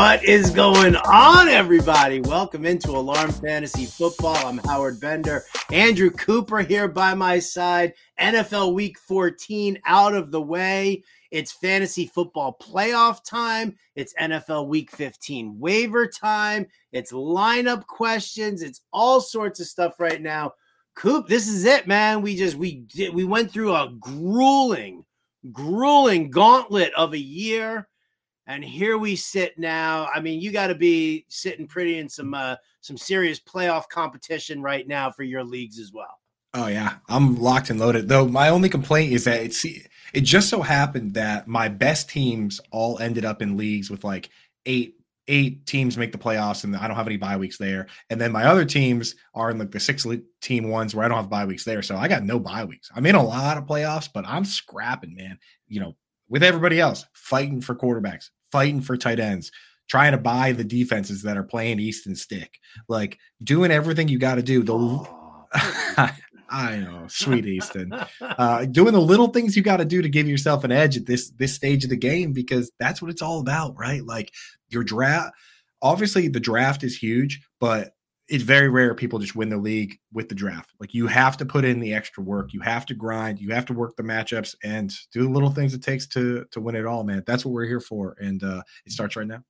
What is going on, everybody? Welcome into Alarm Fantasy Football. I'm Howard Bender. Andrew Cooper here by my side. NFL Week 14 out of the way. It's fantasy football playoff time. It's NFL Week 15 waiver time. It's lineup questions. It's all sorts of stuff right now. Coop, this is it, man. We just we did we went through a grueling, grueling gauntlet of a year and here we sit now. I mean, you got to be sitting pretty in some uh, some serious playoff competition right now for your leagues as well. Oh yeah, I'm locked and loaded. Though my only complaint is that it's it just so happened that my best teams all ended up in leagues with like eight eight teams make the playoffs, and I don't have any bye weeks there. And then my other teams are in like the six team ones where I don't have bye weeks there. So I got no bye weeks. I'm in a lot of playoffs, but I'm scrapping, man. You know, with everybody else, fighting for quarterbacks, fighting for tight ends, trying to buy the defenses that are playing Easton Stick, like doing everything you got to do. The oh, I know, sweet Easton, uh, doing the little things you got to do to give yourself an edge at this this stage of the game because that's what it's all about, right? Like your draft. Obviously, the draft is huge, but it's very rare people just win the league with the draft. Like you have to put in the extra work, you have to grind, you have to work the matchups and do the little things it takes to to win it all, man. That's what we're here for, and uh, it starts right now.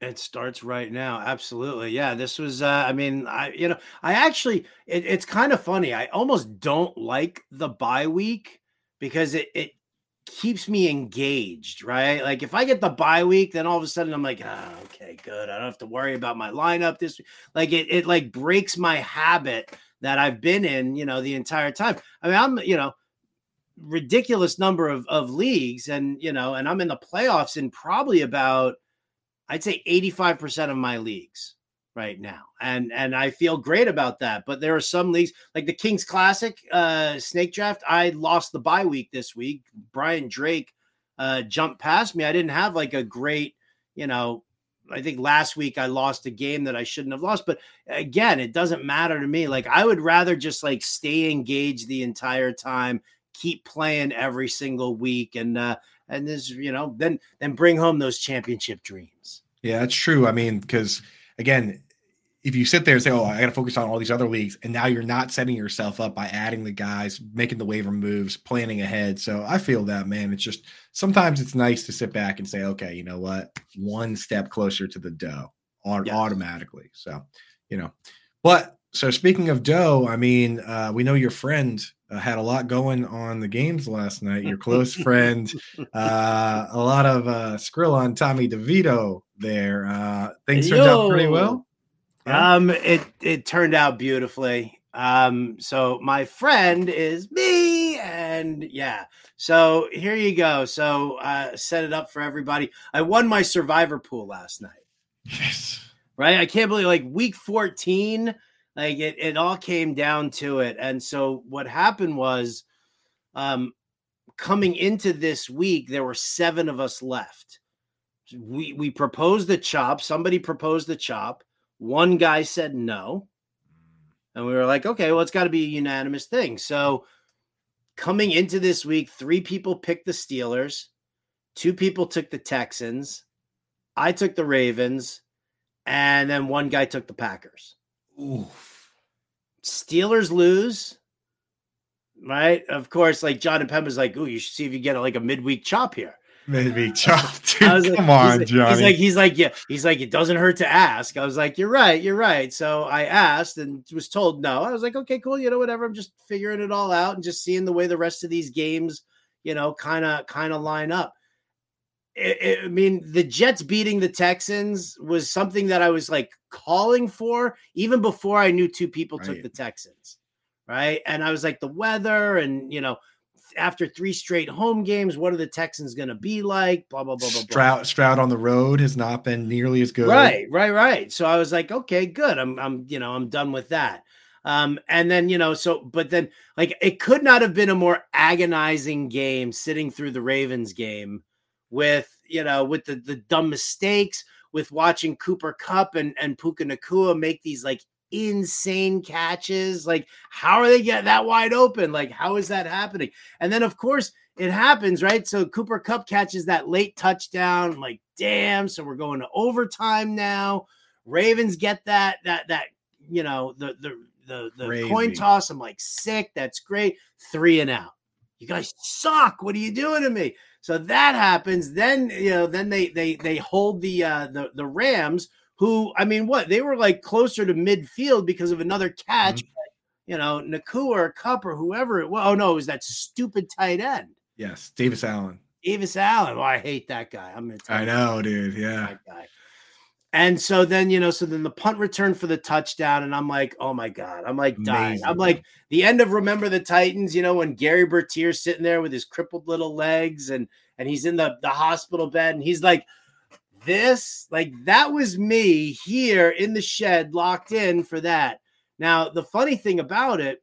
It starts right now. Absolutely. Yeah. This was, uh, I mean, I, you know, I actually, it, it's kind of funny. I almost don't like the bye week because it, it keeps me engaged, right? Like if I get the bye week, then all of a sudden I'm like, oh, okay, good. I don't have to worry about my lineup this week. like it it like breaks my habit that I've been in, you know, the entire time. I mean, I'm, you know, ridiculous number of of leagues and, you know, and I'm in the playoffs in probably about I'd say 85% of my leagues right now. And and I feel great about that. But there are some leagues like the Kings Classic uh snake draft. I lost the bye week this week. Brian Drake uh jumped past me. I didn't have like a great, you know, I think last week I lost a game that I shouldn't have lost. But again, it doesn't matter to me. Like I would rather just like stay engaged the entire time, keep playing every single week, and uh and this, you know, then then bring home those championship dreams. Yeah, that's true. I mean, because again, if you sit there and say, "Oh, I got to focus on all these other leagues," and now you're not setting yourself up by adding the guys, making the waiver moves, planning ahead. So I feel that, man. It's just sometimes it's nice to sit back and say, "Okay, you know what? One step closer to the dough yes. automatically." So, you know, but so speaking of dough, I mean, uh, we know your friend uh, had a lot going on the games last night. Your close friend, uh, a lot of uh, skrill on Tommy DeVito there. Uh, things turned Yo. out pretty well. Um, it it turned out beautifully. Um, so my friend is me, and yeah. So here you go. So uh, set it up for everybody. I won my survivor pool last night. Yes. Right. I can't believe like week fourteen. Like it, it all came down to it. And so what happened was, um, coming into this week, there were seven of us left. We we proposed the chop. Somebody proposed the chop one guy said no. And we were like, okay, well, it's got to be a unanimous thing. So coming into this week, three people picked the Steelers, two people took the Texans, I took the Ravens, and then one guy took the Packers. Oof. Steelers lose. Right? Of course, like John and Penn was like, oh, you should see if you get like a midweek chop here. Maybe chop. Dude, like, come on, he's Johnny. He's like, he's like, yeah. He's like, it doesn't hurt to ask. I was like, you're right, you're right. So I asked and was told no. I was like, okay, cool. You know, whatever. I'm just figuring it all out and just seeing the way the rest of these games, you know, kind of, kind of line up. It, it, I mean, the Jets beating the Texans was something that I was like calling for even before I knew two people right. took the Texans, right? And I was like, the weather and you know after three straight home games, what are the Texans going to be like? Blah blah blah blah. Stroud, Stroud on the road has not been nearly as good. Right, right, right. So I was like, okay, good. I'm, I'm, you know, I'm done with that. Um, and then you know, so but then like it could not have been a more agonizing game sitting through the Ravens game with you know with the the dumb mistakes with watching Cooper Kupp and and Puka Nacua make these like insane catches. Like, how are they getting that wide open? Like, how is that happening? And then, of course, it happens, right? So Cooper Kupp catches that late touchdown. I'm like, damn. So we're going to overtime now. Ravens get that that that you know the the the the Crazy. coin toss. I'm like sick. That's great. Three and out. You guys suck. What are you doing to me? So that happens. Then you know. Then they they they hold the uh the the Rams. Who I mean, what they were like closer to midfield because of another catch. Mhm. But, you know, Nacua or Kupp or whoever it was. Oh no, it was that stupid tight end. Yes, Davis Allen. Davis Allen. Oh, I hate that guy. I'm gonna tell I know, dude. Yeah. And so then, you know, so then the punt return for the touchdown, and I'm like, oh my God, I'm like dying. I'm like the end of Remember the Titans, you know, when Gary Bertier's sitting there with his crippled little legs and and he's in the, the hospital bed and he's like, this, like that was me here in the shed, locked in for that. Now, the funny thing about it,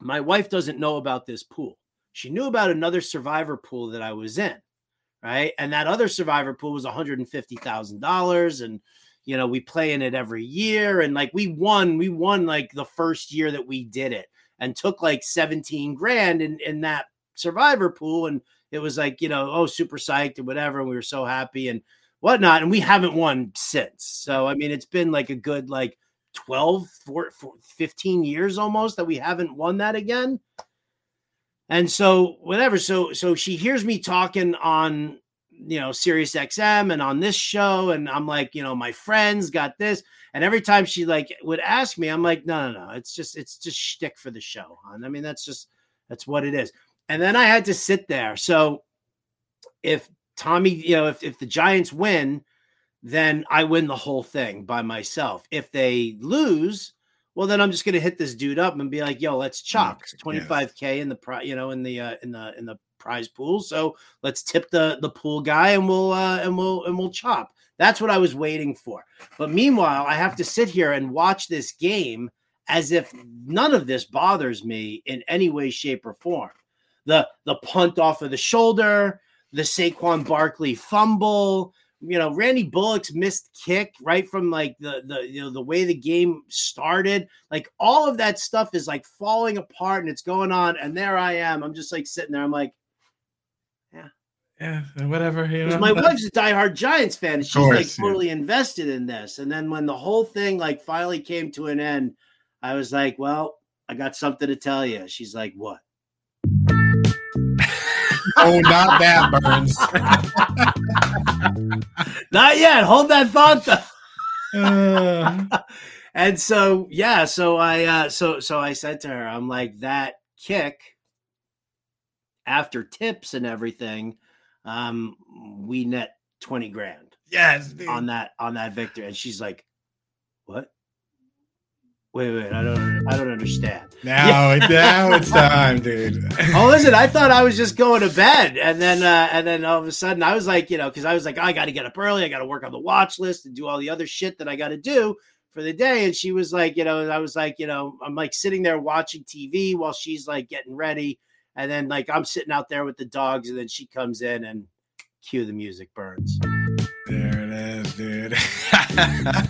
my wife doesn't know about this pool. She knew about another survivor pool that I was in right? And that other survivor pool was $150,000 and you know, we play in it every year and like we won, we won like the first year that we did it and took like 17 grand in in that survivor pool and it was like, you know, oh super psyched and whatever and we were so happy and whatnot and we haven't won since. So I mean, it's been like a good like 12 four, four, 15 years almost that we haven't won that again. And so whatever. So so she hears me talking on you know Sirius XM and on this show, and I'm like, you know, my friends got this. And every time she like would ask me, I'm like, no, no, no, it's just it's just shtick for the show, hon. I mean, that's just that's what it is. And then I had to sit there. So if Tommy, you know, if if the Giants win, then I win the whole thing by myself. If they lose, well, then I'm just gonna hit this dude up and be like, "Yo, let's chop 25k in the pri- you know, in the uh, in the in the prize pool. So let's tip the the pool guy and we'll uh, and we'll and we'll chop." That's what I was waiting for. But meanwhile, I have to sit here and watch this game as if none of this bothers me in any way, shape, or form. The the punt off of the shoulder, the Saquon Barkley fumble, you know, Randy Bullock's missed kick right from like the the you know the way the game started, like all of that stuff is like falling apart and it's going on. And there I am. I'm just like sitting there. I'm like, Yeah. Yeah, whatever. You because know? my wife's a diehard Giants fan. and She's like course, yeah. totally invested in this. And then when the whole thing like finally came to an end, I was like, well, I got something to tell you. She's like, what? oh, not that Burns. Not yet. Hold that thought though. Uh, and so yeah so i uh so so i said to her i'm like that kick after tips and everything um we net 20 grand yes. dude. on that on that victory and she's like what wait wait i don't i don't understand Now, now it's time, dude. oh listen i thought i was just going to bed and then uh and then all of a sudden i was like you know because i was like i gotta get up early i gotta work on the watch list and do all the other shit that i gotta do for the day and she was like you know i was like you know i'm like sitting there watching tv while she's like getting ready and then like i'm sitting out there with the dogs and then she comes in and cue the music burns There it is, dude.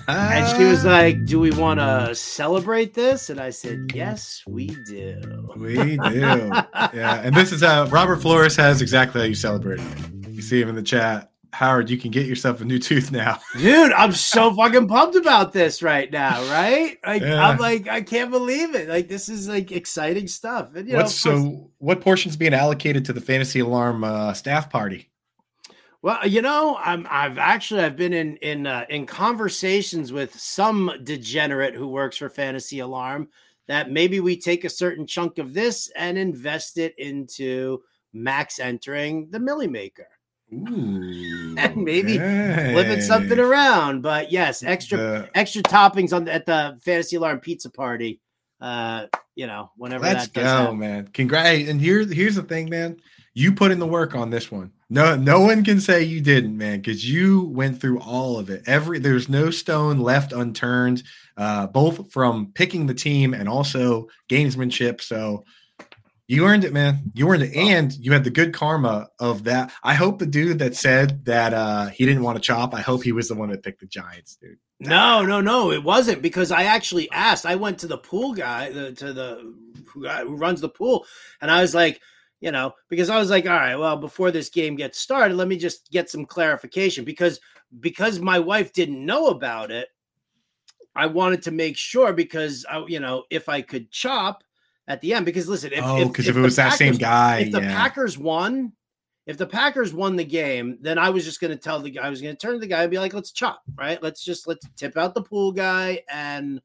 and she was like do we want to celebrate this and i said yes we do "We do." Yeah, and this is how Robert Flores has exactly how you celebrate. it. You see him in the chat. Howard, you can get yourself a new tooth now. Dude, I'm so fucking pumped about this right now, right? Like Yeah. I'm like, I can't believe it. Like this is like exciting stuff. And you What's know, course- so? What portion's being allocated to the Fantasy Alarm uh, staff party? Well, you know, I'm I've actually I've been in in uh, in conversations with some degenerate who works for Fantasy Alarm that maybe we take a certain chunk of this and invest it into max entering the Milly Maker. Ooh, And maybe Flipping something around. But yes, extra The- extra toppings on the, at the fantasy alarm pizza party. Uh, you know, whenever Let's that does go, happen. man. Congrats. And here's here's the thing, man. You put in the work on this one. No, no one can say you didn't, man, because you went through all of it. Every there's no stone left unturned, uh, both from picking the team and also gamesmanship. So you earned it, man. You earned it. And you had the good karma of that. I hope the dude that said that uh he didn't want to chop, I hope he was the one that picked the Giants, dude. No, no, no, it wasn't because I actually asked. I went to the pool guy, the, to the who, guy who runs the pool, and I was like, you know, because I was like, all right, well, before this game gets started, let me just get some clarification because because my wife didn't know about it. I wanted to make sure because I, you know, if I could chop at the end, because listen, if oh, because if, if, if, it was that same guy, if the yeah. Packers won, if the Packers won the game, then I was just going to tell the guy, I was going to turn to the guy and be like, let's chop, right? Let's just let's tip out the pool guy and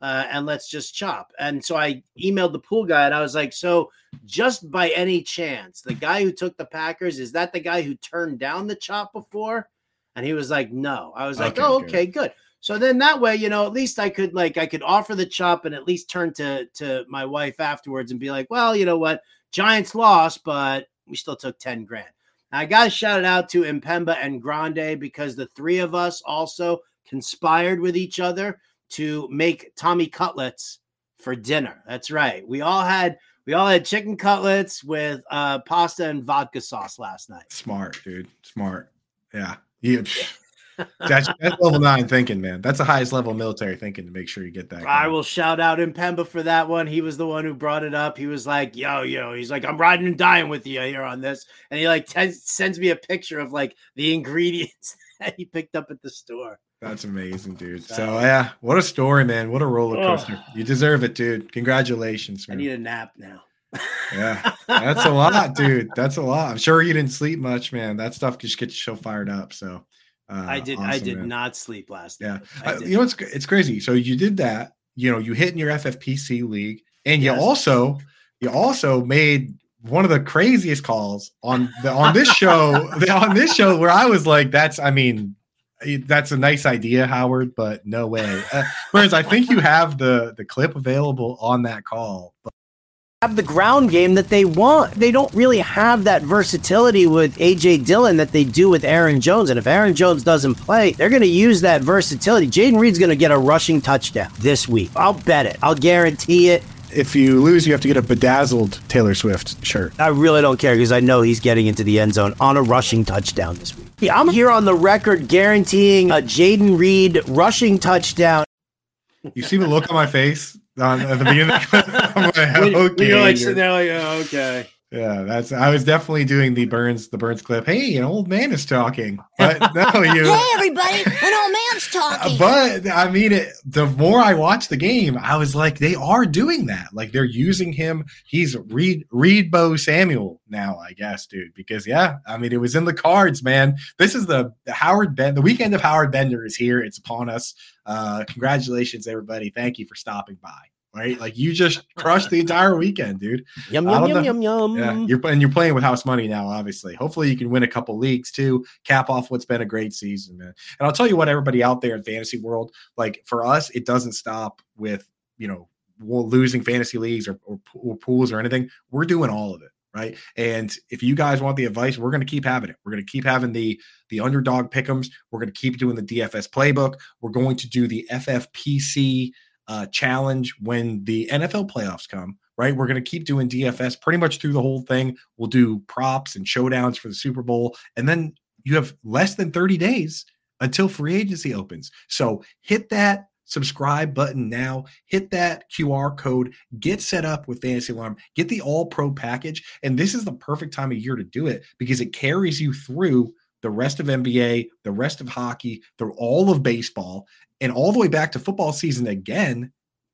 uh, and let's just chop. And so I emailed the pool guy and I was like, so just by any chance, the guy who took the Packers, is that the guy who turned down the chop before? And he was like, no. I was like, okay, oh, okay, good. good. So then that way, you know, at least I could like I could offer the chop and at least turn to to my wife afterwards and be like, well, you know what, Giants lost, but we still took 10 grand. Now, I got to shout it out to Impemba and Grande because the three of us also conspired with each other to make Tommy cutlets for dinner. That's right. We all had we all had chicken cutlets with uh, pasta and vodka sauce last night. Smart, dude. Smart. Yeah. You, that's, that's level nine thinking, man. That's the highest level military thinking to make sure you get that. I will shout out Impemba for that one. He was the one who brought it up. He was like, "Yo, yo," he's like, "I'm riding and dying with you here on this," and he like t- sends me a picture of like the ingredients that he picked up at the store. That's amazing, dude. So yeah, what a story, man. What a roller coaster. Oh. You deserve it, dude. Congratulations, man. I need a nap now. yeah, that's a lot, dude. That's a lot. I'm sure you didn't sleep much, man. That stuff just gets you so fired up. So uh, I did. Awesome, I did man. not sleep last night. Yeah, uh, you know it's it's crazy. So you did that. You know, you hit in your FFPC league, and you also you also made one of the craziest calls on the on this show on this show where I was like, that's I mean, that's a nice idea, Howard, but no way. Uh, whereas I think you have the the clip available on that call. But- have the ground game that they want. They don't really have that versatility with AJ Dillon that they do with Aaron Jones. And if Aaron Jones doesn't play, they're going to use that versatility. Jayden Reed's going to get a rushing touchdown this week. I'll bet it. I'll guarantee it. If you lose, you have to get a bedazzled Taylor Swift shirt. I really don't care because I know he's getting into the end zone on a rushing touchdown this week. Yeah, I'm here on the record guaranteeing a Jayden Reed rushing touchdown. You see the look on my face? on at the beginning. I'm like, okay, you're like sitting there like, oh, okay. Yeah, that's. I was definitely doing the Burns, the Burns clip. Hey, an old man is talking. But no, you. hey, everybody, an old man's talking. But I mean, it, the more I watched the game, I was like, they are doing that. Like they're using him. He's Reed Reed Bo Samuel now, I guess, dude. Because yeah, I mean, it was in the cards, man. This is the, the Howard Ben. The weekend of Howard Bender is here. It's upon us. Uh, congratulations, everybody. Thank you for stopping by right? Like you just crushed the entire weekend, dude. Yum yum yum yum yum. Yeah, you're and you're playing with house money now, obviously. Hopefully, you can win a couple leagues too, cap off what's been a great season, man. And I'll tell you what, everybody out there in fantasy world, like for us, it doesn't stop with you know losing fantasy leagues or, or, or pools or anything. We're doing all of it right? And if you guys want the advice, we're going to keep having it. We're going to keep having the the underdog pickums. We're going to keep doing the DFS playbook. We're going to do the FFPC uh, challenge when the NFL playoffs come, right? We're going to keep doing DFS pretty much through the whole thing. We'll do props and showdowns for the Super Bowl. And then you have less than 30 days until free agency opens. So hit that subscribe button now. Hit that QR code. Get set up with Fantasy Alarm. Get the all pro package. And this is the perfect time of year to do it because it carries you through the rest of NBA, the rest of hockey, through all of baseball, and all the way back to football season again,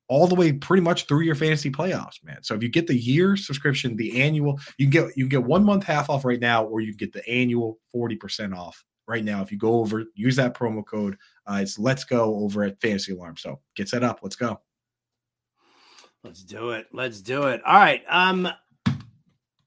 all the way pretty much through your fantasy playoffs, man. So if you get the year subscription, the annual, you can get you can get one month half off right now, or you can get the annual 40% off right now. If you go over, use that promo code. Uh, it's let's go over at Fantasy Alarm. So get set up. Let's go. Let's do it. Let's do it. All right. Um,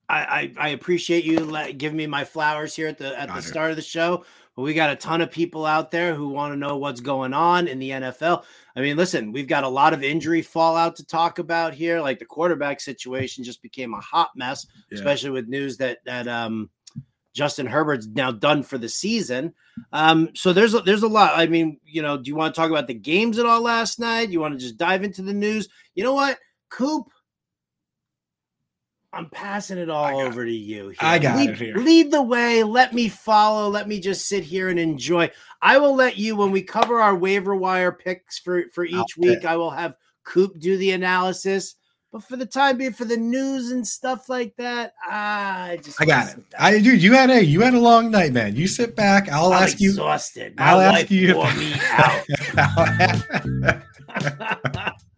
I, I, I appreciate you let, giving me my flowers here at the at the start of the show. But we got a ton of people out there who want to know what's going on in the NFL. I mean, listen, we've got a lot of injury fallout to talk about here. Like the quarterback situation just became a hot mess, yeah. especially with news that that um, Justin Herbert's now done for the season. Um, so there's a, there's a lot. I mean, you know, do you want to talk about the games at all last night? You want to just dive into the news? You know what, Coop? I'm passing it all over to you. Here. I got lead, it here. Lead the way. Let me follow. Let me just sit here and enjoy. I will let you when we cover our waiver wire picks for for each I'll week. I will have Coop do the analysis. But for the time being, for the news and stuff like that, I just I got it. I dude, you had a you had a long night, man. You sit back. I'll I'm ask you. exhausted. I'll ask you. wore me out.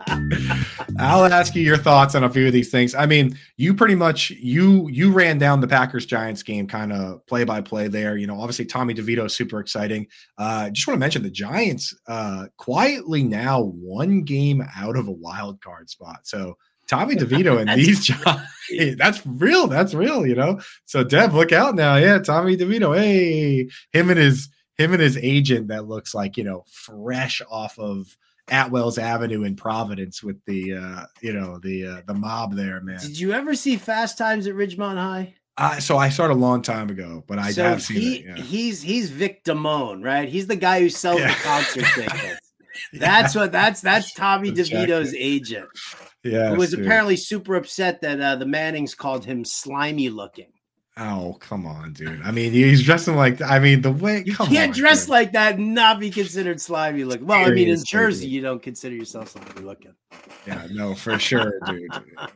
I'll ask you your thoughts on a few of these things. I mean, you pretty much you you ran down the Packers Giants game kind of play by play there. You know, obviously Tommy DeVito is super exciting. Uh just want to mention the Giants uh quietly now one game out of a wild card spot. So Tommy DeVito and these Giants, that's real. That's real, you know. So Dev, look out now. Yeah, Tommy DeVito. Hey, him and his him and his agent that looks like, you know, fresh off of Atwell's Avenue in Providence with the uh, you know, the uh, the mob there, man. Did you ever see Fast Times at Ridgemont High? Uh, so I saw it a long time ago, but I so have seen he, it. Yeah. he's he's Vic Damone, right? He's the guy who sells Yeah. the concert tickets. That's what that's that's Tommy Exactly. DeVito's agent, yeah, who was apparently super upset that uh, the Mannings called him slimy looking. Oh, come on, dude. I mean, he's dressing like I mean, the way You can't on, dress dude. like that and not be considered slimy looking. Well, I mean, in Jersey, you don't consider yourself slimy looking. Yeah, no, for sure, dude.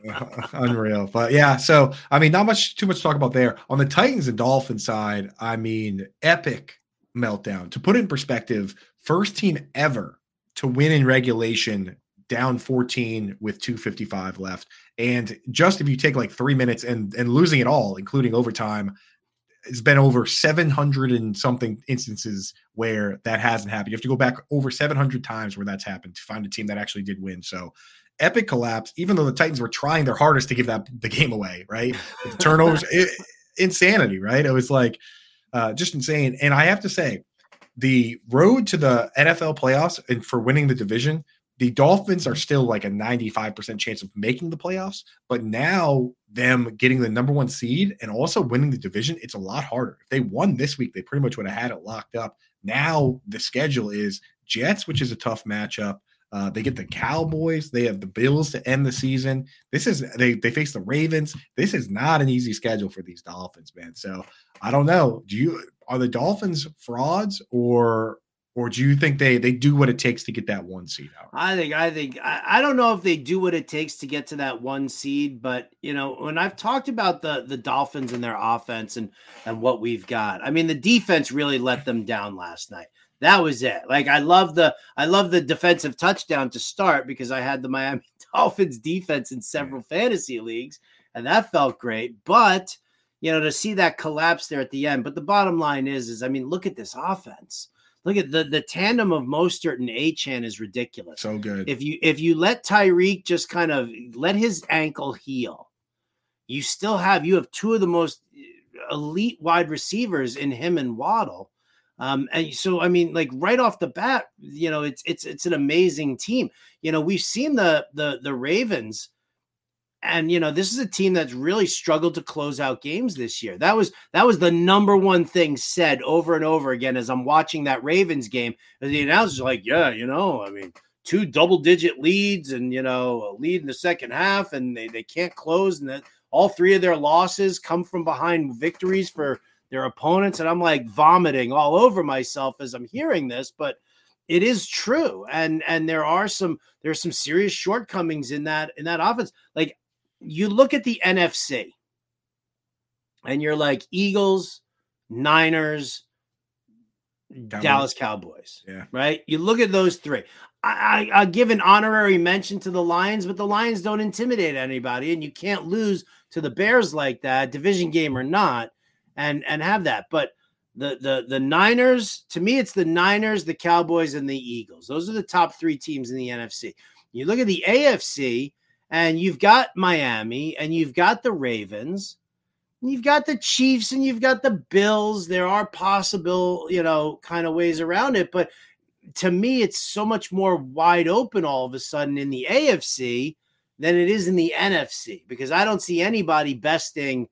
Unreal. But yeah, so I mean, not much too much to talk about there. On the Titans and Dolphins side, I mean, epic meltdown. To put it in perspective, first team ever to win in regulation down 14 with 255 left. And just if you take like three minutes and and losing it all, including overtime, it's been over 700 and something instances where that hasn't happened. You have to go back over 700 times where that's happened to find a team that actually did win. So epic collapse, even though the Titans were trying their hardest to give that the game away, right? With the turnovers, it, insanity, right? It was like uh, just insane. And I have to say, the road to the NFL playoffs and for winning the division, the Dolphins are still like a 95% chance of making the playoffs. But now, them getting the number one seed and also winning the division, it's a lot harder. If they won this week, they pretty much would have had it locked up. Now, the schedule is Jets, which is a tough matchup. Uh, they get the Cowboys. They have the Bills to end the season. This is they they face the Ravens. This is not an easy schedule for these Dolphins, man. So I don't know. Do you are the Dolphins frauds or or do you think they they do what it takes to get that one seed out? I think I think I, I don't know if they do what it takes to get to that one seed, but you know, when I've talked about the the Dolphins and their offense and and what we've got, I mean the defense really let them down last night. That was it. Like I love the I love the defensive touchdown to start because I had the Miami Dolphins defense in several fantasy leagues and that felt great. But you know, to see that collapse there at the end. But the bottom line is, is I mean, look at this offense. Look at the the tandem of Mostert and Achane is ridiculous. So good. If you if you let Tyreek just kind of let his ankle heal, you still have you have two of the most elite wide receivers in him and Waddle. Um, and so I mean, like right off the bat, you know, it's it's it's an amazing team. You know, we've seen the the the Ravens, and you know, this is a team that's really struggled to close out games this year. That was that was the number one thing said over and over again as I'm watching that Ravens game. And the announcer's like, yeah, you know, I mean, two double digit leads and you know, a lead in the second half, and they they can't close, and that all three of their losses come from behind victories for their opponents and I'm like vomiting all over myself as I'm hearing this but it is true and and there are some there's some serious shortcomings in that in that offense like you look at the NFC and you're like Eagles Niners Cowboys. Dallas Cowboys Yeah. right you look at those three I, I, I give an honorary mention to the Lions, but the Lions don't intimidate anybody, and you can't lose to the Bears like that, division game or not and and have that. But the the the Niners, to me, it's the Niners, the Cowboys, and the Eagles. Those are the top three teams in the NFC. You look at the AFC, and you've got Miami, and you've got the Ravens, and you've got the Chiefs, and you've got the Bills. There are possible, you know, kind of ways around it, but to me, it's so much more wide open all of a sudden in the AFC than it is in the NFC because I don't see anybody besting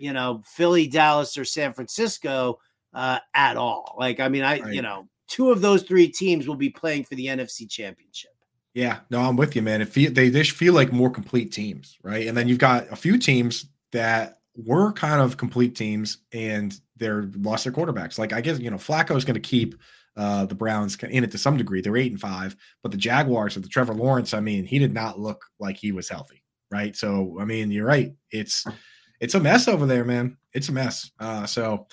you know, Philly, Dallas, or San Francisco uh, at all. Like, I mean, I, Right. you know, two of those three teams will be playing for the NFC championship. Yeah, no, I'm with you, man. It feel they just feel like more complete teams, right? And then you've got a few teams that were kind of complete teams and they're lost their quarterbacks. Like I guess you know Flacco is going to keep uh, the Browns in it to some degree. They're eight and five, but the Jaguars with the Trevor Lawrence, I mean, he did not look like he was healthy. right? So I mean, you're right. It's it's a mess over there, man. It's a mess. Uh, so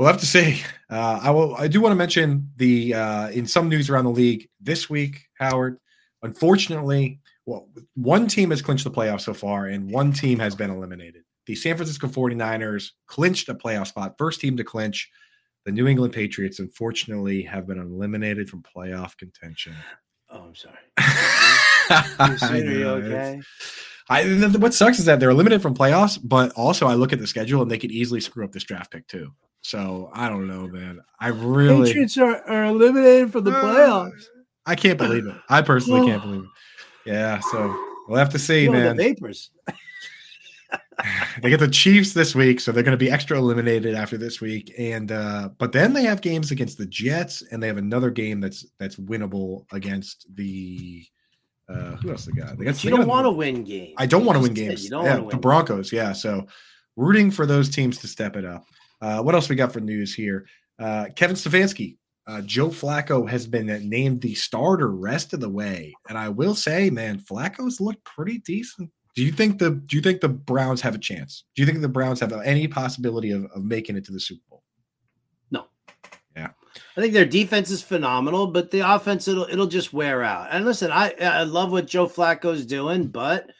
we'll have to see. Uh, I will. I do want to mention the uh, in some news around the league this week, Howard. Unfortunately, well, one team has clinched the playoffs so far, and one team has been eliminated. The San Francisco 49ers clinched a playoff spot, first team to clinch. The New England Patriots, unfortunately, have been eliminated from playoff contention. Oh, I'm sorry. Are you okay? I, what sucks is that they're eliminated from playoffs, but also I look at the schedule and they could easily screw up this draft pick too. So I don't know, man. I really Patriots are, are eliminated from the uh, playoffs. I can't believe it. I personally can't believe it. Yeah, so we'll have to see, man. The vapors. they get the Chiefs this week, so they're going to be extra eliminated after this week. And uh, but then they have games against the Jets, and they have another game that's that's winnable against the uh, who else they got? They got you don't want to win games. I don't want to win games. You don't yeah, the Broncos. Yeah, so rooting for those teams to step it up. Uh, what else we got for news here? Uh, Kevin Stefanski, uh, Joe Flacco has been named the starter rest of the way, and I will say, man, Flacco's looked pretty decent do you think the do you think the Browns have a chance? Do you think the Browns have any possibility of, of making it to the Super Bowl? No. Yeah. I think their defense is phenomenal, but the offense it'll it'll just wear out. And listen, I I love what Joe Flacco's doing, but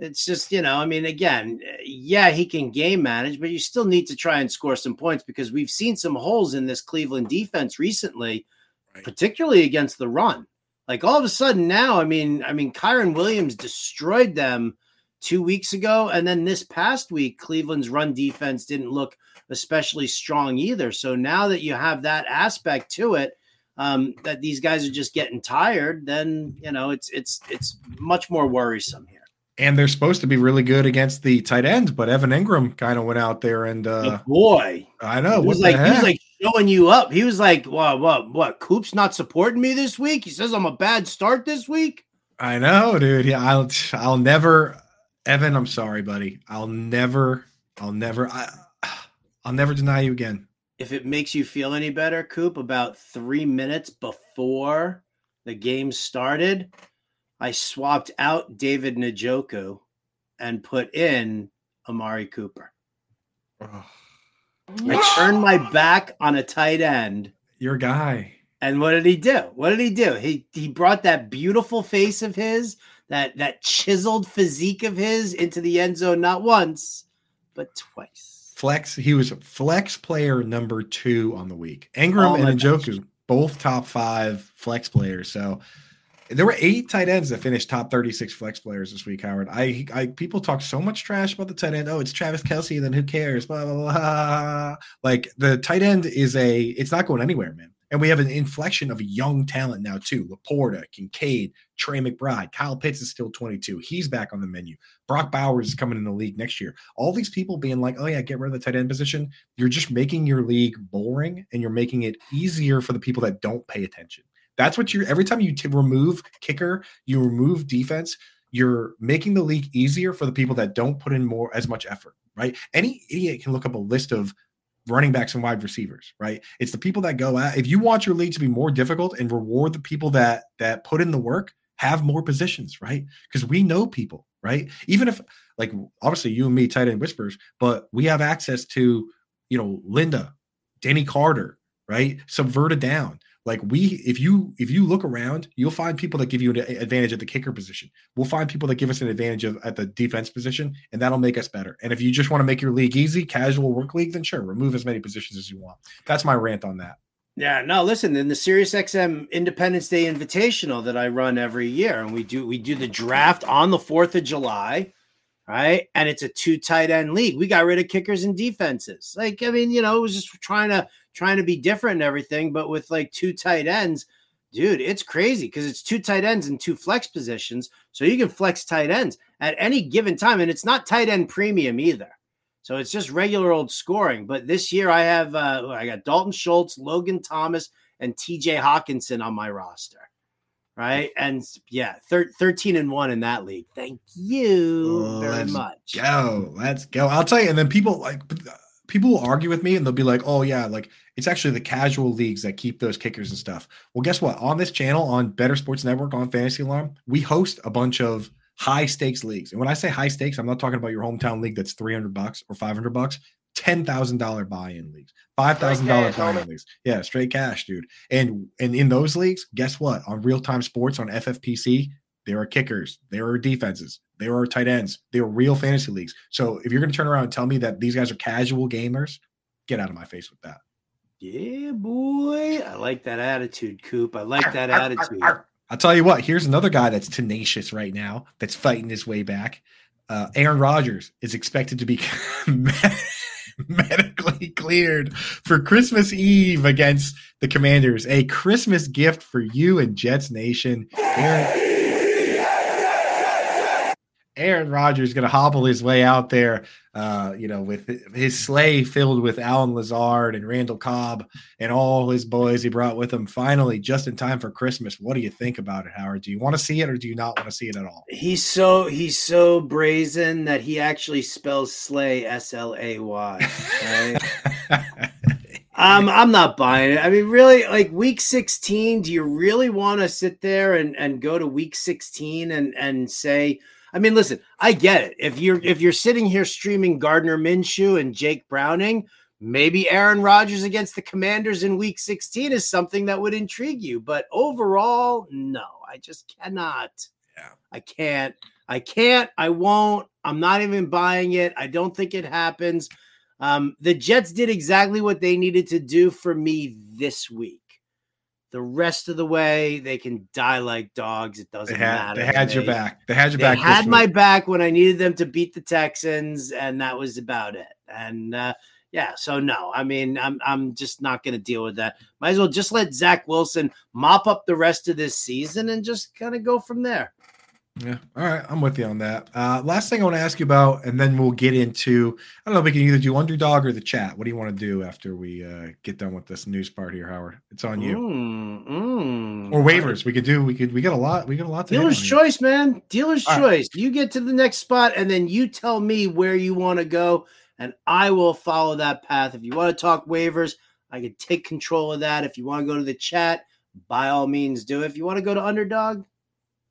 it's just you know, I mean, again, yeah, he can game manage, but you still need to try and score some points because we've seen some holes in this Cleveland defense recently, right. particularly against the run. Like all of a sudden now, I mean, I mean, Kyren Williams destroyed them two weeks ago, and then this past week, Cleveland's run defense didn't look especially strong either. So now that you have that aspect to it, um, that these guys are just getting tired, then you know it's it's it's much more worrisome here and they're supposed to be really good against the tight ends, but Evan Engram kind of went out there and uh oh boy, I know. He was like he was like showing you up. He was like, "What? What? What? Coop's not supporting me this week." He says I'm a bad start this week. I know, dude. Yeah, I'll I'll never, Evan. I'm sorry, buddy. I'll never, I'll never, I, I'll never deny you again. If it makes you feel any better, Coop, about three minutes before the game started, I swapped out David Njoku and put in Amari Cooper. Oh. I turned my back on a tight end. Your guy. And what did he do? What did he do? He he brought that beautiful face of his, that that chiseled physique of his into the end zone not once, but twice. Flex, he was flex player number two on the week. Engram oh and Njoku, both top five flex players. So there were eight tight ends that finished top 36 flex players this week, Howard. I, I people talk so much trash about the tight end. Oh, it's Travis Kelce, then who cares? Blah, blah, blah. Like the tight end is a it's not going anywhere, man. And we have an inflection of young talent now, too. LaPorta, Kincaid, Trey McBride, Kyle Pitts is still 22. He's back on the menu. Brock Bowers is coming in the league next year. All these people being like, oh, yeah, get rid of the tight end position. You're just making your league boring and you're making it easier for the people that don't pay attention. That's what you're every time you t- remove kicker, you remove defense, you're making the league easier for the people that don't put in more as much effort, right? Any idiot can look up a list of running backs and wide receivers, right? It's the people that go out. If you want your league to be more difficult and reward the people that that put in the work, have more positions, right? Because we know people, right? Even if like obviously you and me tight end whispers, but we have access to, you know, Linda, Danny Carter, right? Subverted down. Like we, if you if you look around, you'll find people that give you an advantage at the kicker position. We'll find people that give us an advantage of, at the defense position, and that'll make us better. And if you just want to make your league easy, casual work league, then sure, remove as many positions as you want. That's my rant on that. Yeah, no, listen, in the SiriusXM Independence Day Invitational that I run every year, and we do we do the draft on the 4th of July, right? And it's a two tight end league. We got rid of kickers and defenses. Like, I mean, you know, it was just trying to trying to be different and everything, but with like two tight ends, dude, it's crazy because it's two tight ends and two flex positions. So you can flex tight ends at any given time. And it's not tight end premium either. So it's just regular old scoring. But this year I have uh, I got Dalton Schultz, Logan Thomas, and TJ Hockenson on my roster. Right. And yeah, thir- 13 and one in that league. Thank you oh, very much. Go. Let's go. I'll tell you. And then people like people will argue with me and they'll be like, oh, yeah, like it's actually the casual leagues that keep those kickers and stuff. Well, guess what? On this channel, on Bettor Sports Network, on Fantasy Alarm, we host a bunch of high stakes leagues. And when I say high stakes, I'm not talking about your hometown league that's 300 bucks or 500 bucks. Ten thousand dollar buy-in leagues, five thousand dollar buy-in leagues. Yeah, straight cash, dude. And and in those leagues, guess what? On real time sports on FFPC, there are kickers, there are defenses, there are tight ends, there are real fantasy leagues. So if you're going to turn around and tell me that these guys are casual gamers, get out of my face with that. Yeah, boy. I like that attitude, Coop. I like that attitude. I'll tell you what, here's another guy that's tenacious right now, that's fighting his way back. Uh, Aaron Rodgers is expected to be medically cleared for Christmas Eve against the Commanders. A Christmas gift for you and Jets Nation. Aaron, Aaron Rodgers going to hobble his way out there, uh, you know, with his sleigh filled with Allen Lazard and Randall Cobb and all his boys he brought with him. Finally, just in time for Christmas. What do you think about it, Howard? Do you want to see it or do you not want to see it at all? He's so he's so brazen that he actually spells sleigh S L A Y. Right? um, I'm not buying it. I mean, really, like week 16, do you really want to sit there and, and go to week 16 and, and say, I mean, listen, I get it. If you're if you're sitting here streaming Gardner Minshew and Jake Browning, maybe Aaron Rodgers against the Commanders in Week 16 is something that would intrigue you. But overall, no, I just cannot. Yeah, I can't. I can't. I won't. I'm not even buying it. I don't think it happens. Um, the Jets did exactly what they needed to do for me this week. The rest of the way, they can die like dogs. It doesn't they had, matter. They had your back. They had your they back. Had my back when I needed them to beat the Texans, and that was about it. And uh, yeah, so no, I mean, I'm I'm just not going to deal with that. Might as well just let Zach Wilson mop up the rest of this season and just kind of go from there. Yeah. All right. I'm with you on that. Uh, last thing I want to ask you about, and then we'll get into I don't know, if we can either do underdog or the chat. What do you want to do after we uh, get done with this news part here, Howard? It's on you. Mm, mm. Or waivers. We could do, we could, we got a lot, we got a lot to Dealer's choice, man. Dealer's All choice. Right. You get to the next spot and then you tell me where you want to go, and I will follow that path. If you want to talk waivers, I can take control of that. If you want to go to the chat, by all means do it. If you want to go to underdog,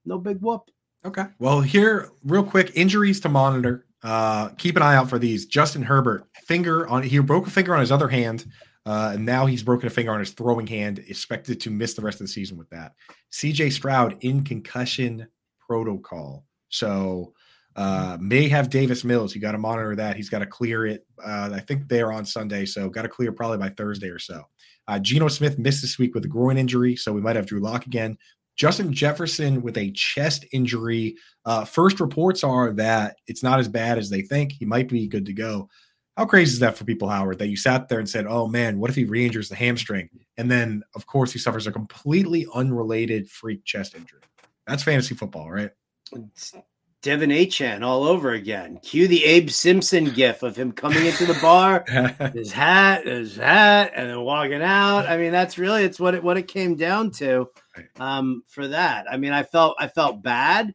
no big whoop. Okay. Well, here, real quick, injuries to monitor. Uh, keep an eye out for these. Justin Herbert, finger on he broke a finger on his other hand, uh, and now he's broken a finger on his throwing hand. Expected to miss the rest of the season with that. CJ Stroud in concussion protocol, so uh, may have Davis Mills. You got to monitor that. He's got to clear it. Uh, I think they're on Sunday, so got to clear probably by Thursday or so. Uh, Geno Smith missed this week with a groin injury, so we might have Drew Lock again. Justin Jefferson with a chest injury. Uh, first reports are that it's not as bad as they think. He might be good to go. How crazy is that for people, Howard, that you sat there and said, oh man, what if he re injures the hamstring? And then, of course, he suffers a completely unrelated freak chest injury. That's fantasy football, right? Devin Achane all over again. Cue the Abe Simpson gif of him coming into the bar, his hat, his hat, and then walking out. I mean, that's really it's what it what it came down to um, for that. I mean, I felt I felt bad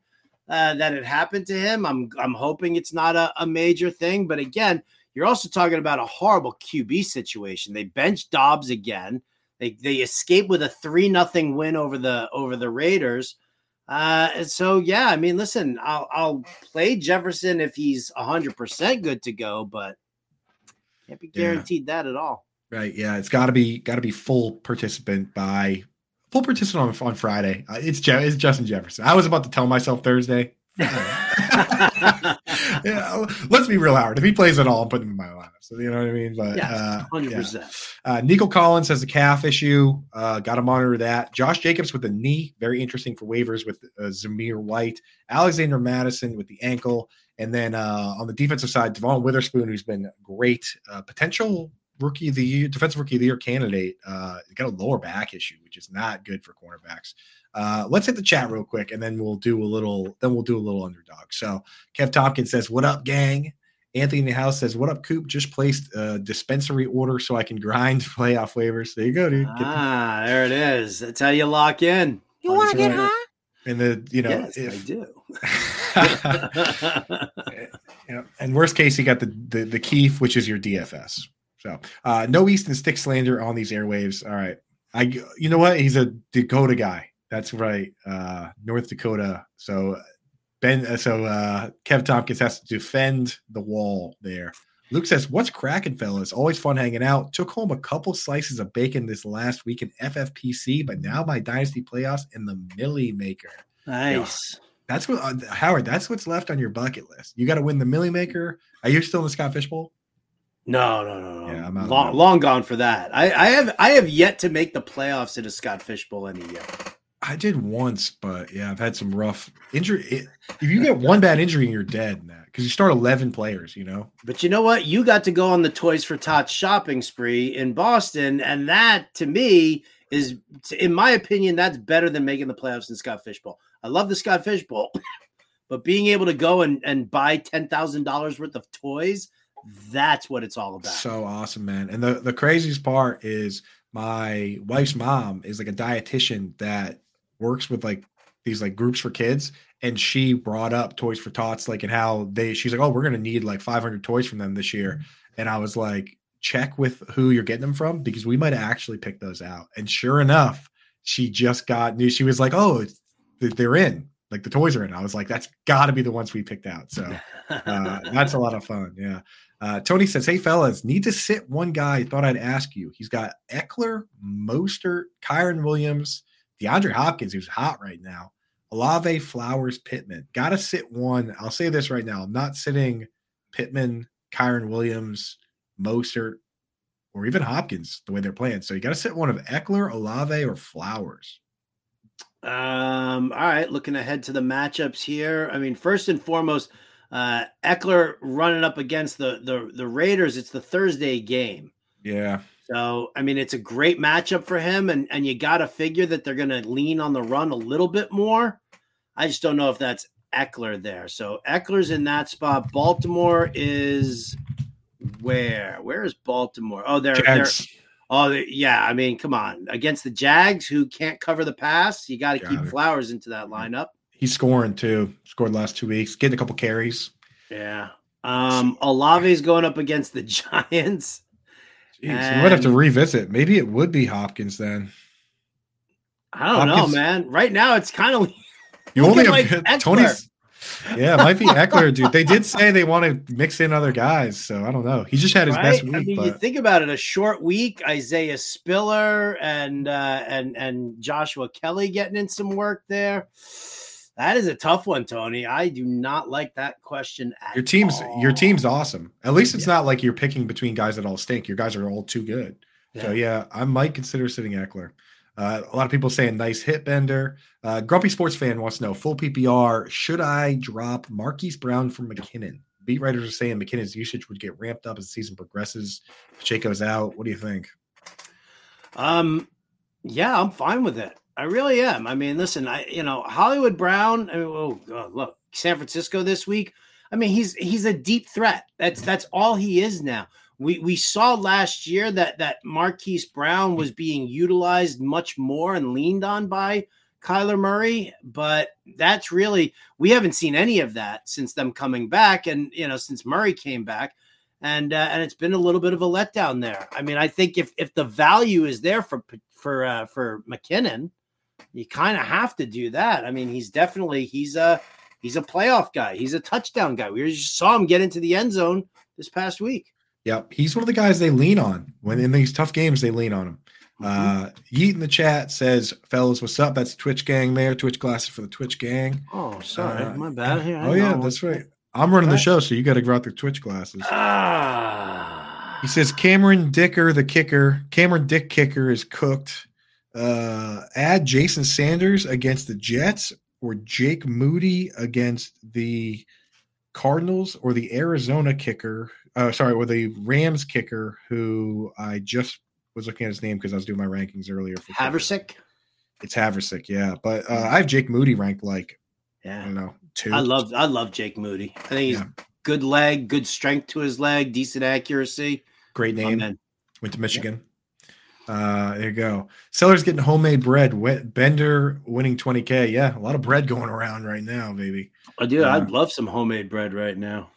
uh, that it happened to him. I'm I'm hoping it's not a, a major thing, but again, you're also talking about a horrible QB situation. They benched Dobbs again. They they escape with a three nothing win over the over the Raiders. Uh, and so yeah, I mean, listen, I'll I'll play Jefferson if he's hundred percent good to go, but can't be guaranteed yeah. that at all. Right. Yeah, it's got to be got to be full participant by full participant on, on Friday. Uh, it's, Je- it's Justin Jefferson. I was about to tell myself Thursday. yeah, let's be real, Howard. If he plays at all, I'm putting him in my lineup. So you know what I mean. But uh, hundred uh, percent. Yeah. Uh, Nico Collins has a calf issue. Uh, Got to monitor that. Josh Jacobs with the knee, very interesting for waivers with uh, Zamir White. Alexander Mattison with the ankle, and then uh, on the defensive side, Devon Witherspoon, who's been great, potential rookie of the year, defensive rookie of the year candidate, uh, got a lower back issue, which is not good for cornerbacks. Uh, let's hit the chat real quick, and then we'll do a little. Then we'll do a little underdog. So Kev Tompkins says, "What up, gang?" Anthony in the house says, "What up, Coop? Just placed a dispensary order so I can grind playoff waivers." There you go, dude. ah, the- there it is. That's how you lock in. You want to get high? And the you know, yes, if, I do. you know, and worst case, you got the the the Keith, which is your DFS. So uh, no Easton Stick slander on these airwaves. All right. I you know what? He's a Dakota guy. That's right. Uh, North Dakota. So Ben, uh, so uh, Kev Tompkins has to defend the wall there. Luke says, "What's cracking, fellas? Always fun hanging out. Took home a couple slices of bacon this last week in FFPC, but now my dynasty playoffs in the Milly Maker. Nice. That's what uh, Howard. That's what's left on your bucket list. You got to win the Milly Maker. Are you still in the Scott Fish Bowl? No, no, no, no. Yeah, I'm out long, long gone for that. I, I have I have yet to make the playoffs at a Scott Fish Bowl any year. I did once, but yeah, I've had some rough injury. If you get one bad injury, you're dead in that because you start eleven players. You know, But you know what? You got to go on the Toys for Tots shopping spree in Boston, and that to me is, in my opinion, that's better than making the playoffs in Scott Fish Bowl. I love the Scott Fish Bowl, but being able to go and, and buy ten thousand dollars worth of toys, that's what it's all about. so awesome, man. And the the craziest part is my wife's mom is like a dietitian that works with like these like groups for kids, and she brought up Toys for Tots, like and how they. She's like, oh, we're gonna need like 500 toys from them this year, mm-hmm. and I was like, check with who you're getting them from because we might actually pick those out. And sure enough, she just got new. She was like, oh, it's, they're in. Like the toys are in. I was like, that's got to be the ones we picked out. So uh, that's a lot of fun. Yeah. Uh, Tony says, Hey, fellas, need to sit one guy. Thought I'd ask you. He's got Ekeler, Mostert, Kyren Williams, DeAndre Hopkins, who's hot right now, Olave, Flowers, Pittman. Got to sit one. I'll say this right now. I'm not sitting Pittman, Kyren Williams, Mostert, or even Hopkins the way they're playing. So you got to sit one of Ekeler, Olave, or Flowers. Um, all right, looking ahead to the matchups here. I mean, first and foremost, uh Ekeler running up against the the the Raiders. It's the Thursday game. Yeah. So, I mean, it's a great matchup for him, and and you got to figure that they're going to lean on the run a little bit more. I just don't know if that's Ekeler there. So Ekeler's in that spot. Baltimore is where? Where is Baltimore? Oh, they're they're Jags. Oh yeah. I mean, come on, against the Jags who can't cover the pass, you got to keep it. Flowers into that lineup. He's scoring too. Scored the last two weeks, getting a couple carries. Yeah. Um, Olave's going up against the Giants. Jeez, we might have to revisit. Maybe it would be Hopkins then. I don't know, man. Right now, it's kind of You only have like. Tony's. Yeah, it might be Ekeler, dude. They did say they want to mix in other guys, so I don't know. He just had his right. best I week, mean, you think about it: a short week, Isaiah Spiller and uh, and and Joshua Kelley getting in some work there. That is a tough one, Tony. I do not like that question. At your team's your team's awesome. At least it's Yeah. not like you're picking between guys that all stink. Your guys are all too good. So yeah, I might consider sitting Ekeler. Uh, a lot of people saying nice hit bender. Uh, Grumpy sports fan wants to know full PPR. Should I drop Marquise Brown for McKinnon? Beat writers are saying McKinnon's usage would get ramped up as the season progresses. Pacheco's out. What do you think? Um, yeah, I'm fine with it. I really am. I mean, listen, I you know Hollywood Brown. I mean, oh God, look, San Francisco this week. I mean, he's he's a deep threat. That's that's all he is now. We we saw last year that that Marquise Brown was being utilized much more and leaned on by Kyler Murray, but that's really we haven't seen any of that since them coming back, and you know since Murray came back and uh, and it's been a little bit of a letdown there. I mean, I think if if the value is there for for uh, for McKinnon, you kind of have to do that. I mean, he's definitely he's a he's a playoff guy. He's a touchdown guy. We just saw him get into the end zone this past week. Yep, he's one of the guys they lean on when in these tough games. They lean on him. Uh, Yeet in the chat says, "Fellas, what's up? That's Twitch gang there. Twitch glasses for the Twitch gang." oh, sorry, Uh, my bad. Here, oh yeah, that's right. I'm running the show, so you got to out the Twitch glasses. Ah, He says Cameron Dicker, the kicker. Cameron Dick kicker is cooked. Uh, add Jason Sanders against the Jets or Jake Moody against the Cardinals or the Arizona kicker. Uh, sorry, or the Rams kicker, who I just was looking at his name because I was doing my rankings earlier. For kicker. Havrisik. It's Havrisik, yeah. But uh, I have Jake Moody ranked like I Yeah, don't know two. I love I love Jake Moody. I think he's Yeah. good leg, good strength to his leg, decent accuracy. great name. man. Went to Michigan. Uh, there you go. Sellers getting homemade bread. Bender winning 20k. Yeah, a lot of bread going around right now, baby. Oh, dude, Yeah. I'd love some homemade bread right now.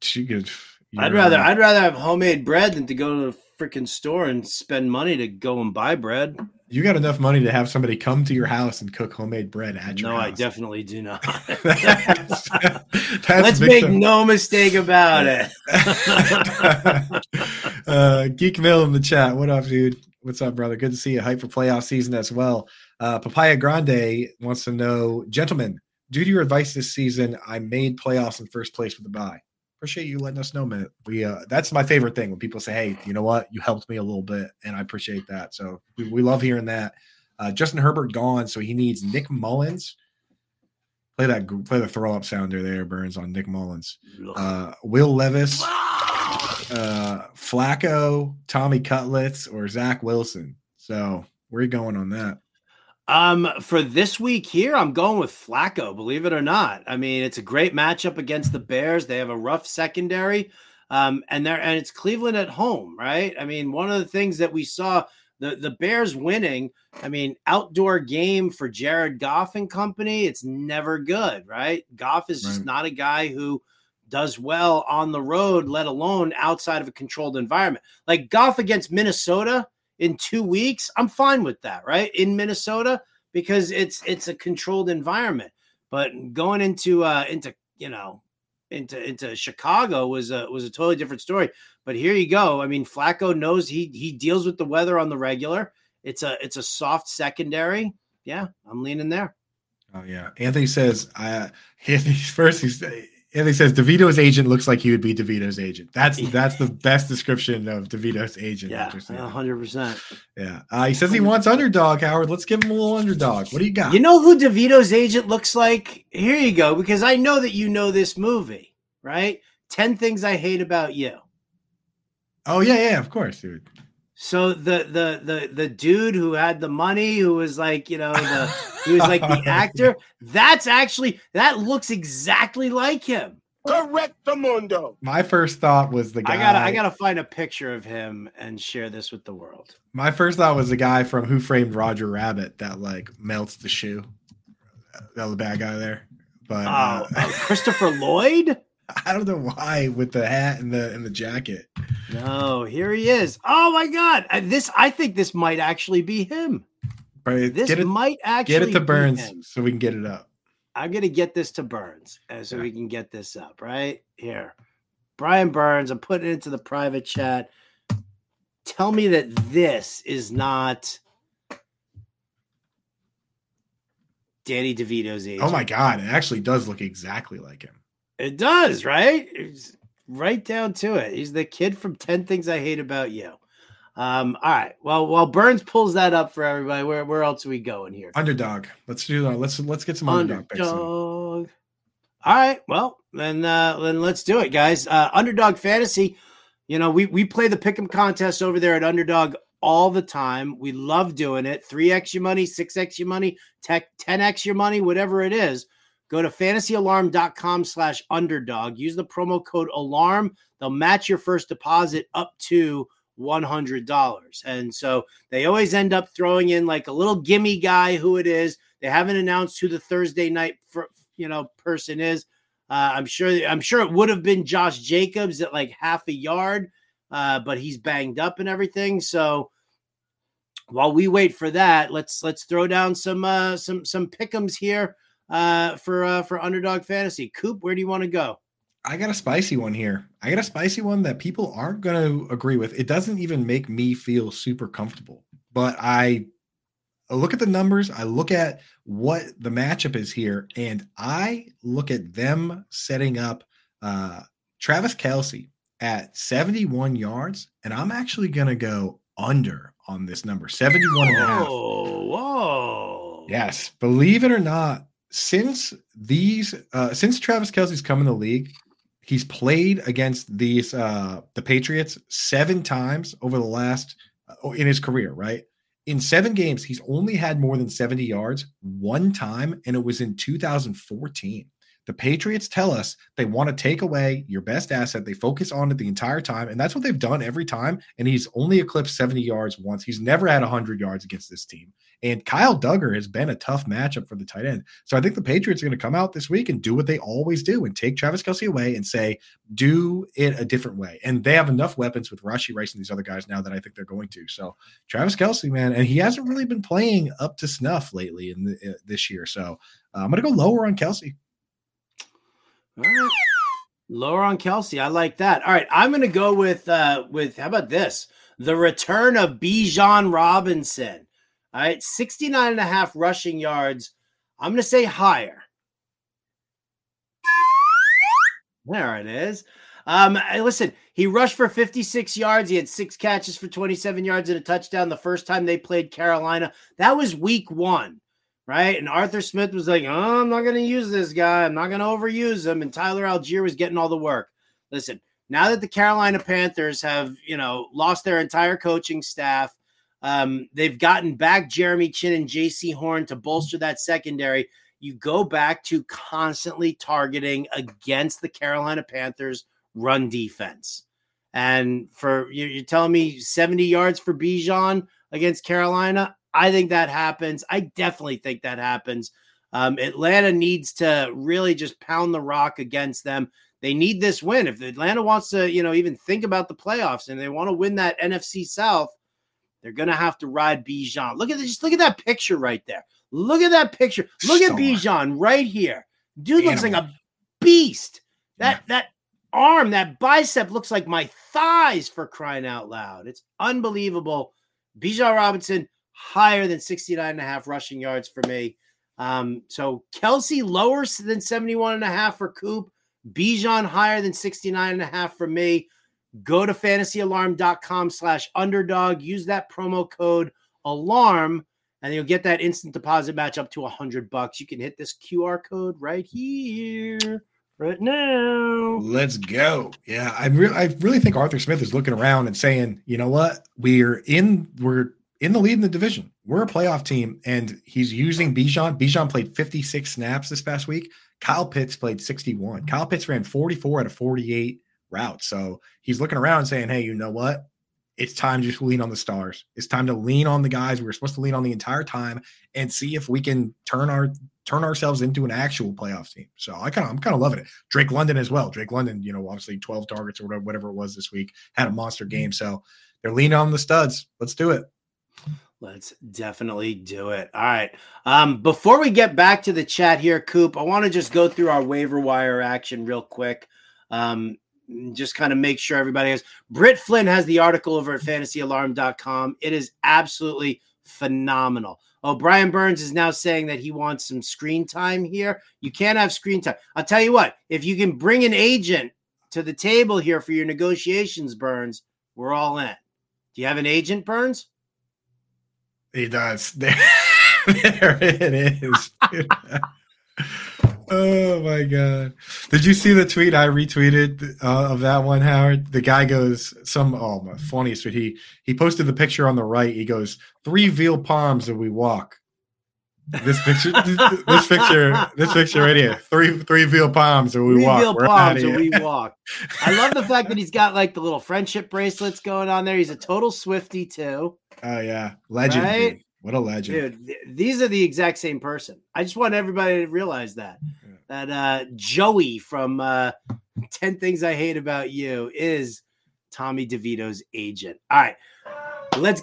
She could. I'd rather uh, I'd rather have homemade bread than to go to the freaking store and spend money to go and buy bread. You got enough money to have somebody come to your house and cook homemade bread at your no, house. I definitely do not. that's, that's Let's make no mistake about it. uh, Geek Mill in the chat. What up, dude? What's up, brother? Good to see you. Hype for playoff season as well. Uh, Papaya Grande wants to know, gentlemen, due to your advice this season, I made playoffs in first place with the bye appreciate you letting us know, man. We uh, that's my favorite thing when people say, "Hey, you know what? You helped me a little bit," and I appreciate that. So we, we love hearing that. Uh, Justin Herbert gone, so he needs Nick Mullens. Play that play the throw up sounder there, Burns on Nick Mullens. Uh, Will Levis, uh, Flacco, Tommy Cutlets, or Zach Wilson. So where are you going on that? Um, for this week here, I'm going with Flacco, believe it or not. I mean, it's a great matchup against the Bears. They have a rough secondary. Um, and they're and it's Cleveland at home, right? I mean, one of the things that we saw the the Bears winning, I mean, outdoor game for Jared Goff and company, it's never good, right? Goff is just not a guy who does well on the road, let alone outside of a controlled environment. Like Goff against Minnesota, in two weeks, I'm fine with that, right? In Minnesota, because it's it's a controlled environment. But going into uh into you know into into Chicago was a was a totally different story. But here you go. I mean, Flacco knows he he deals with the weather on the regular. It's a it's a soft secondary. Yeah, I'm leaning there. Oh yeah. Anthony says I Anthony first he's and he says DeVito's agent looks like he would be DeVito's agent. That's that's the best description of DeVito's agent. Yeah, hundred percent. Yeah, uh, he says he wants underdog. Howard, let's give him a little underdog. What do you got? You know who DeVito's agent looks like? Here you go, because I know that you know this movie, right? Ten things I hate about you. Oh yeah, yeah, of course, dude. So the the the the dude who had the money, who was like, you know, the he was like the actor. That's actually that looks exactly like him. Correct the mundo. My first thought was the guy. I gotta I gotta find a picture of him and share this with the world. My first thought was the guy from Who Framed Roger Rabbit that like melts the shoe. That was the bad guy there. But oh, uh, uh, Christopher Lloyd. I don't know why with the hat and the and the jacket. No, here he is. Oh my god. Uh, this I think this might actually be him. Right. This it, might actually get it to Burns so we can get it up. I'm gonna get this to Burns uh, so yeah. we can get this up right here. Brian Burns, I'm putting it into the private chat. Tell me that this is not Danny DeVito's age. Oh my god, it actually does look exactly like him. It does, right? It's right down to it. He's the kid from 10 Things I Hate About You. Um, all right. Well, while Burns pulls that up for everybody, where where else are we going here? Underdog. Let's do that. Let's let's get some underdog. Underdog. All right. Well, then uh then let's do it, guys. Uh underdog fantasy. You know, we we play the pick'em contest over there at Underdog all the time. We love doing it. 3x your money, 6x your money, tech 10x your money, whatever it is. Go to fantasyalarm.com slash underdog. Use the promo code alarm. They'll match your first deposit up to $100. And so they always end up throwing in like a little gimme guy who it is. They haven't announced who the Thursday night for, you know person is. Uh, I'm sure I'm sure it would have been Josh Jacobs at like half a yard, uh, but he's banged up and everything. So while we wait for that, let's let's throw down some uh, some some pickums here uh, for uh, for underdog fantasy. Coop, where do you want to go? I got a spicy one here. I got a spicy one that people aren't going to agree with. It doesn't even make me feel super comfortable, but I look at the numbers. I look at what the matchup is here, and I look at them setting up uh, Travis Kelce at 71 yards, and I'm actually going to go under on this number 71 and a half. whoa. Yes, believe it or not, since these uh since Travis Kelce's come in the league, he's played against these uh the Patriots seven times over the last uh, in his career, right? In seven games, he's only had more than 70 yards one time, and it was in 2014. The Patriots tell us they want to take away your best asset. They focus on it the entire time, and that's what they've done every time. And he's only eclipsed 70 yards once. He's never had 100 yards against this team. And Kyle Dugger has been a tough matchup for the tight end. So I think the Patriots are going to come out this week and do what they always do and take Travis Kelce away and say, do it a different way. And they have enough weapons with Rashee Rice and these other guys now that I think they're going to. So Travis Kelce, man, and he hasn't really been playing up to snuff lately in the, uh, this year. So uh, I'm going to go lower on Kelce. All right. Lower on Kelce. I like that. All right. I'm gonna go with uh with how about this? The return of Bijan Robinson. All right, 69 and a half rushing yards. I'm gonna say higher. There it is. Um, listen, he rushed for 56 yards. He had six catches for 27 yards and a touchdown the first time they played Carolina. That was week one right? And Arthur Smith was like, oh, I'm not going to use this guy. I'm not going to overuse him. And Tyler Allgeier was getting all the work. Listen, now that the Carolina Panthers have, you know, lost their entire coaching staff, um, they've gotten back Jeremy Chinn and Jaycee Horn to bolster that secondary. You go back to constantly targeting against the Carolina Panthers run defense. And for you're telling me 70 yards for Bijan against Carolina, I think that happens. I definitely think that happens. Um, Atlanta needs to really just pound the rock against them. They need this win. If Atlanta wants to, you know, even think about the playoffs and they want to win that NFC South, they're going to have to ride Bijan. Look at this. Just look at that picture right there. Look at that picture. Look Star. at Bijan right here. Dude Animal. looks like a beast. That yeah. that arm, that bicep looks like my thighs for crying out loud. It's unbelievable. Bijan Robinson, higher than 69 and a half rushing yards for me. Um, so Kelce lower than 71 and a half for Coop. Bijan higher than 69 and a half for me. Go to fantasyalarm.com slash underdog. Use that promo code alarm and you'll get that instant deposit match up to a hundred bucks. You can hit this QR code right here, right now. Let's go. Yeah, I really, I really think Arthur Smith is looking around and saying, you know what, we're in, we're in the lead in the division. We're a playoff team, and he's using Bijan. Bijan played 56 snaps this past week. Kyle Pitts played 61. Kyle Pitts ran 44 out of 48 routes. So he's looking around saying, hey, you know what? It's time to just lean on the stars. It's time to lean on the guys we were supposed to lean on the entire time and see if we can turn our turn ourselves into an actual playoff team. So I kind of I'm kind of loving it. Drake London as well. Drake London, you know, obviously 12 targets or whatever, whatever it was this week, had a monster game. So they're leaning on the studs. Let's do it. Let's definitely do it. All right. Um, before we get back to the chat here, Coop, I want to just go through our waiver wire action real quick. Um, just kind of make sure everybody has. Britt Flynn has the article over at fantasyalarm.com. It is absolutely phenomenal. Oh, Brian Burns is now saying that he wants some screen time here. You can't have screen time. I'll tell you what, if you can bring an agent to the table here for your negotiations, Burns, we're all in. Do you have an agent, Burns? He does. There, there it is. oh my god! Did you see the tweet I retweeted uh, of that one, Howard? The guy goes some oh my funniest tweet. He he posted the picture on the right. He goes three veal palms and we walk. This picture, this picture, this picture right here. Three three veal palms and we three walk. Veal We're palms and we walk. I love the fact that he's got like the little friendship bracelets going on there. He's a total Swifty too. Oh yeah, legend. Right? What a legend, dude! Th- these are the exact same person. I just want everybody to realize that yeah. that uh, Joey from uh, Ten Things I Hate About You is Tommy DeVito's agent. All right, let's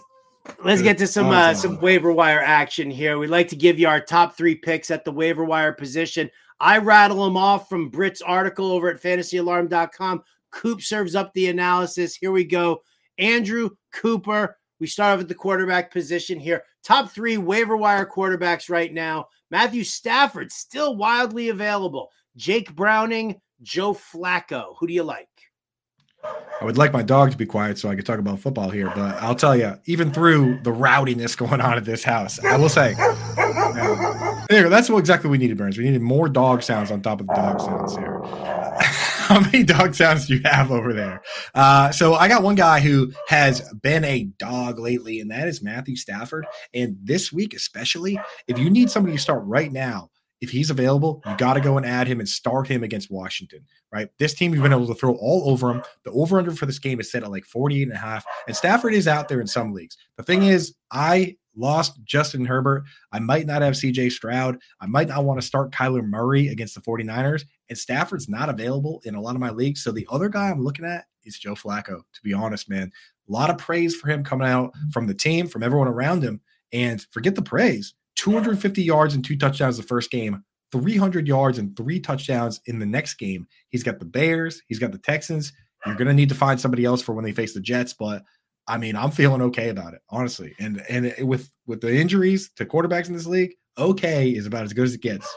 let's get to some uh, some waiver wire action here. We'd like to give you our top three picks at the waiver wire position. I rattle them off from Britt's article over at fantasyalarm.com. Coop serves up the analysis. Here we go. Andrew Cooper, we start off at the quarterback position here. Top three waiver wire quarterbacks right now. Matthew Stafford still wildly available. Jake Browning, Joe Flacco. Who do you like? I would like my dog to be quiet so I could talk about football here, but I'll tell you, even through the rowdiness going on at this house, I will say, there, that's what exactly we needed, Burns. We needed more dog sounds on top of the dog sounds here. How many dog sounds do you have over there? Uh, so I got one guy who has been a dog lately, and that is Matthew Stafford. And this week, especially, if you need somebody to start right now if he's available, you got to go and add him and start him against Washington, right? This team, you've been able to throw all over him. The over under for this game is set at like 48 and a half. And Stafford is out there in some leagues. The thing is, I lost Justin Herbert. I might not have CJ Stroud. I might not want to start Kyler Murray against the 49ers. And Stafford's not available in a lot of my leagues. So the other guy I'm looking at is Joe Flacco, to be honest, man. A lot of praise for him coming out from the team, from everyone around him. And forget the praise 250 yards and two touchdowns the first game, 300 yards and three touchdowns in the next game. He's got the Bears, he's got the Texans. You're going to need to find somebody else for when they face the Jets, but I mean, I'm feeling okay about it, honestly. And and with with the injuries to quarterbacks in this league, okay is about as good as it gets.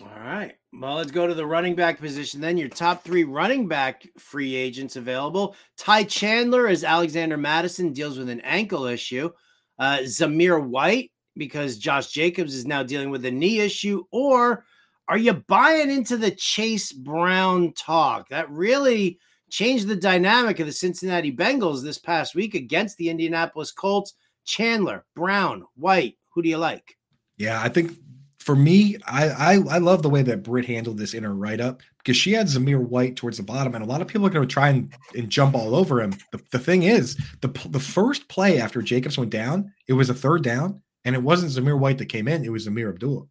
All right. Well, let's go to the running back position. Then your top three running back free agents available. Ty Chandler as Alexander Mattison, deals with an ankle issue. Uh, Zamir White because Josh Jacobs is now dealing with a knee issue, or are you buying into the Chase Brown talk? That really changed the dynamic of the Cincinnati Bengals this past week against the Indianapolis Colts. Chandler, Brown, White, who do you like? Yeah, I think for me, I, I I, love the way that Britt handled this in her write up because she had Zamir White towards the bottom, and a lot of people are going to try and, and jump all over him. The, the thing is, the the first play after Jacobs went down, it was a third down, and it wasn't Zamir White that came in; it was Zamir Abdullah,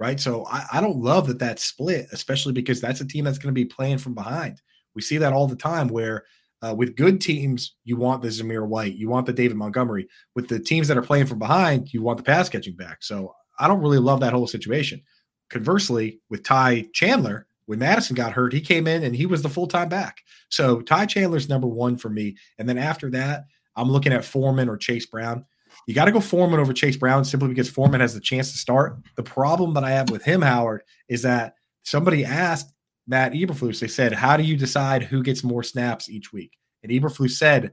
right? So I, I don't love that that split, especially because that's a team that's going to be playing from behind. We see that all the time where. Uh, with good teams, you want the Zamir White, you want the David Montgomery. With the teams that are playing from behind, you want the pass catching back. So I don't really love that whole situation. Conversely, with Ty Chandler, when Mattison got hurt, he came in and he was the full time back. So Ty Chandler's number one for me. And then after that, I'm looking at Foreman or Chase Brown. You got to go Foreman over Chase Brown simply because Foreman has the chance to start. The problem that I have with him, Howard, is that somebody asked Matt Eberflus, they said, How do you decide who gets more snaps each week? And Eberflus said,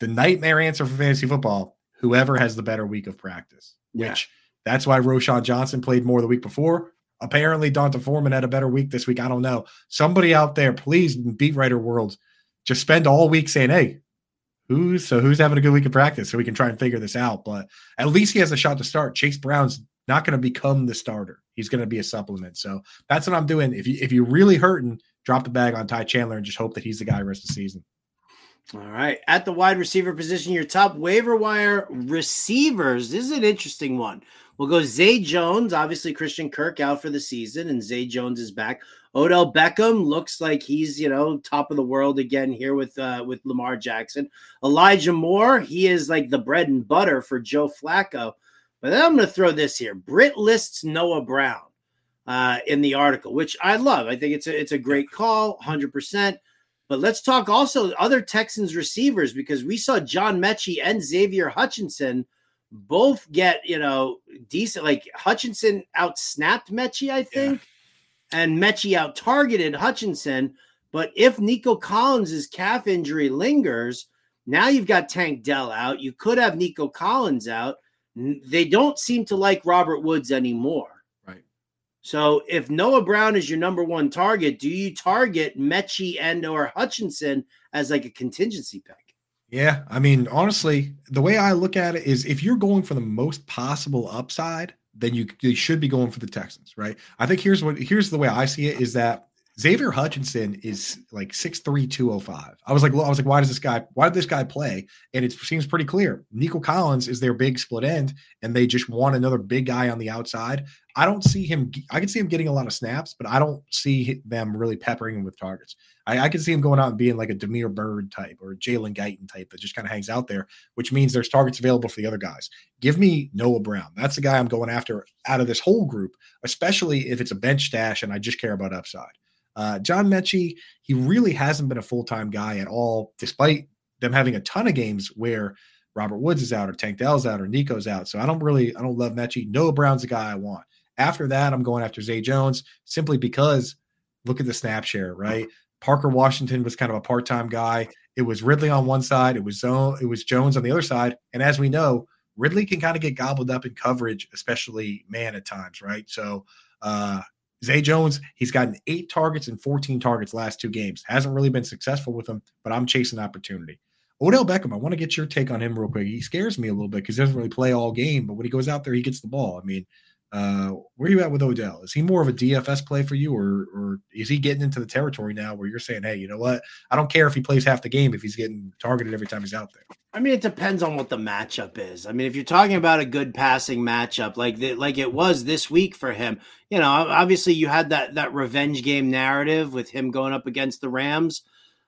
The nightmare answer for fantasy football whoever has the better week of practice, yeah. which that's why Roschon Johnson played more the week before. Apparently, D'Onta Foreman had a better week this week. I don't know. Somebody out there, please, beat writer world, just spend all week saying, "Hey, who's so who's having a good week of practice so we can try and figure this out." But at least he has a shot to start. Chase Brown's not going to become the starter. He's going to be a supplement. So that's what I'm doing. If you if you're really hurting, drop the bag on Ty Chandler and just hope that he's the guy the rest of the season. All right. At the wide receiver position, your top waiver wire receivers. This is an interesting one. We'll go Zay Jones, obviously Christian Kirk out for the season, and Zay Jones is back. Odell Beckham looks like he's you know top of the world again here with uh, with Lamar Jackson. Elijah Moore, he is like the bread and butter for Joe Flacco. But then I'm going to throw this here. Britt lists Noah Brown uh, in the article, which I love. I think it's a it's a great call, hundred percent. But let's talk also other Texans receivers because we saw John Metchie and Xavier Hutchinson both get you know decent. Like Hutchinson out snapped Metchie, I think, yeah. and Metchie out targeted Hutchinson. But if Nico Collins's calf injury lingers, now you've got Tank Dell out. You could have Nico Collins out. They don't seem to like Robert Woods anymore. Right. So if Noah Brown is your number one target, do you target Metchie and or Hutchinson as like a contingency pick? Yeah, I mean, honestly, the way I look at it is if you're going for the most possible upside, then you, you should be going for the Texans, right? I think here's what here's the way I see it is that Xavier Hutchinson is like 6'3, 205. I was like, I was like, why does this guy, why did this guy play? And it seems pretty clear. Nico Collins is their big split end, and they just want another big guy on the outside. I don't see him, I can see him getting a lot of snaps, but I don't see them really peppering him with targets. I, I can see him going out and being like a Damiere Byrd type or Jalen Guyton type that just kind of hangs out there, which means there's targets available for the other guys. Give me Noah Brown. That's the guy I'm going after out of this whole group, especially if it's a bench stash and I just care about upside. Uh, John Metchie, he really hasn't been a full time guy at all, despite them having a ton of games where Robert Woods is out or Tank Dell's out or Nico's out. So I don't really, I don't love Metchie. Noah Brown's the guy I want. After that, I'm going after Zay Jones simply because look at the snap share, right? Parker Washington was kind of a part-time guy. It was Ridley on one side, it was Zone, it was Jones on the other side. And as we know, Ridley can kind of get gobbled up in coverage, especially man at times, right? So uh Zay Jones, he's gotten eight targets and 14 targets last two games. Hasn't really been successful with him, but I'm chasing opportunity. Odell Beckham, I want to get your take on him real quick. He scares me a little bit because he doesn't really play all game, but when he goes out there, he gets the ball. I mean, Uh, where are you at with Odell? Is he more of a DFS play for you, or or is he getting into the territory now where you're saying, hey, you know what? I don't care if he plays half the game if he's getting targeted every time he's out there. I mean, it depends on what the matchup is. I mean, if you're talking about a good passing matchup like the, like it was this week for him, you know, obviously you had that that revenge game narrative with him going up against the Rams.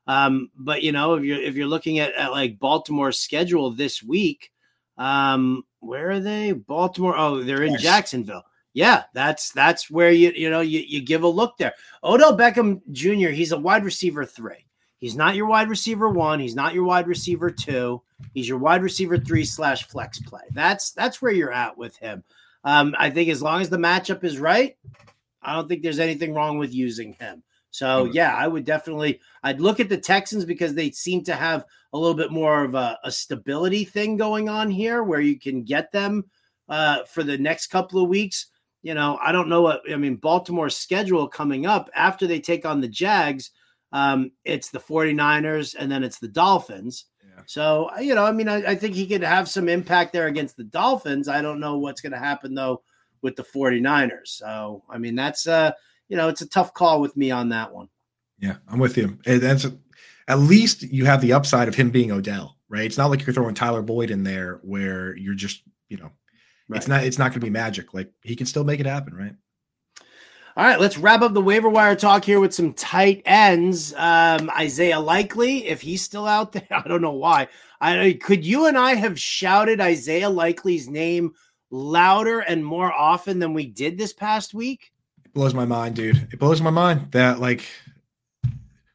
Um, but you know, if you're if you're looking at, at like Baltimore's schedule this week, um, where are they? Baltimore. Oh, they're in yes. Jacksonville. Yeah, that's that's where you you know you, you give a look there. Odell Beckham Jr. He's a wide receiver three. He's not your wide receiver one. He's not your wide receiver two. He's your wide receiver three slash flex play. That's that's where you're at with him. Um, I think as long as the matchup is right, I don't think there's anything wrong with using him. So mm-hmm. yeah, I would definitely. I'd look at the Texans because they seem to have a little bit more of a, a stability thing going on here, where you can get them uh, for the next couple of weeks. You know, I don't know what I mean. Baltimore's schedule coming up after they take on the Jags. Um, it's the 49ers and then it's the Dolphins. Yeah. So, you know, I mean, I, I, think he could have some impact there against the Dolphins. I don't know what's going to happen, though, with the 49ers. So, I mean, that's uh, you know, it's a tough call with me on that one. Yeah, I'm with you. That's at least you have the upside of him being Odell, right? It's not like you're throwing Tyler Boyd in there where you're just, you know, right. it's not it's not going to be magic. Like he can still make it happen, right? All right, let's wrap up the waiver wire talk here with some tight ends. Um, Isaiah Likely, if he's still out there, I don't know why. I could you and I have shouted Isaiah Likely's name louder and more often than we did this past week? Blows my mind, dude. It blows my mind that like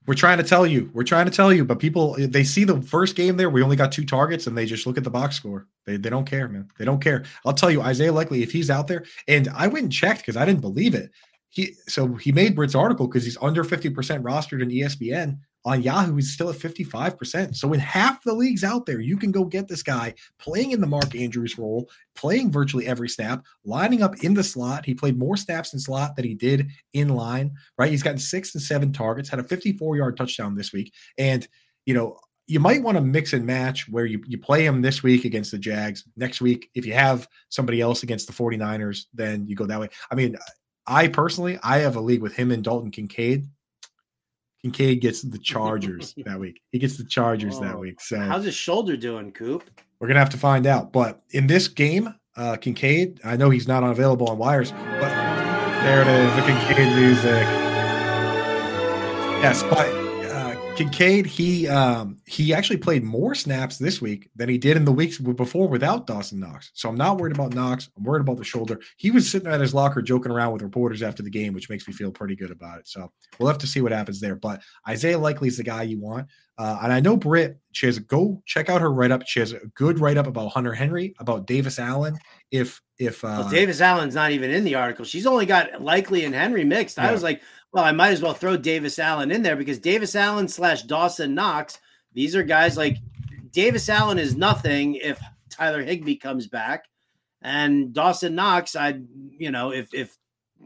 we're trying to tell you, we're trying to tell you, but people they see the first game there, we only got two targets, and they just look at the box score. They they don't care, man. They don't care. I'll tell you, Isaiah Likely, if he's out there, and I went and checked because I didn't believe it. He so he made Britt's article because he's under 50% rostered in ESPN on Yahoo he's still at 55%. So in half the leagues out there, you can go get this guy playing in the Mark Andrews role, playing virtually every snap, lining up in the slot. He played more snaps in slot than he did in line, right? He's gotten six and seven targets, had a 54 yard touchdown this week. And, you know, you might want to mix and match where you, you play him this week against the Jags. Next week, if you have somebody else against the 49ers, then you go that way. I mean, I personally, I have a league with him and Dalton Kincaid Kincaid gets the Chargers that week. He gets the Chargers that week. So how's his shoulder doing, Coop? We're gonna have to find out. But in this game, uh, Kincaid, I know he's not available on wires, but there it is, the Kincaid music. Yes, but Kincaid, he um, he actually played more snaps this week than he did in the weeks before without Dawson Knox. So I'm not worried about Knox. I'm worried about the shoulder. He was sitting at his locker joking around with reporters after the game, which makes me feel pretty good about it. So we'll have to see what happens there. But Isaiah Likely is the guy you want. Uh, and I know Britt, she has a go check out her write up. She has a good write up about Hunter Henry, about Davis Allen. If if uh, well, Davis Allen's not even in the article, she's only got Likely and Henry mixed. Yeah. I was like, well, I might as well throw Davis Allen in there because Davis Allen slash Dawson Knox, these are guys like Davis Allen is nothing if Tyler Higbee comes back. And Dawson Knox, I you know, if if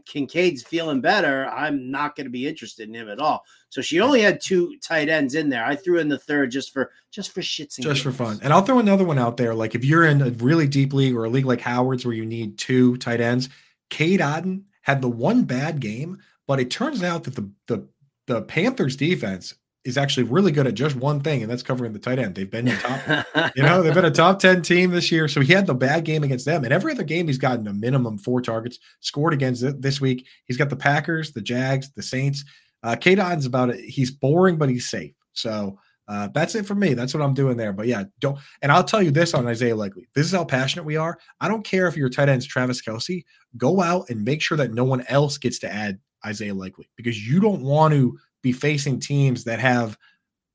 Kincaid's feeling better, I'm not going to be interested in him at all. So she only had two tight ends in there. I threw in the third just for just for shits and just games. for fun. And I'll throw another one out there. Like if you're in a really deep league or a league like Howard's where you need two tight ends, Cade Otton had the one bad game, but it turns out that the the the Panthers defense is actually really good at just one thing, and that's covering the tight end. They've been top, you know, they've been a top 10 team this year. So he had the bad game against them. And every other game, he's gotten a minimum four targets, scored against it this week. He's got the Packers, the Jags, the Saints. Uh Cade Otton's about it. He's boring, but he's safe. So uh, that's it for me. That's what I'm doing there. But yeah, don't. And I'll tell you this on Isaiah Likely. This is how passionate we are. I don't care if your tight end's Travis Kelce. Go out and make sure that no one else gets to add Isaiah Likely because you don't want to be facing teams that have,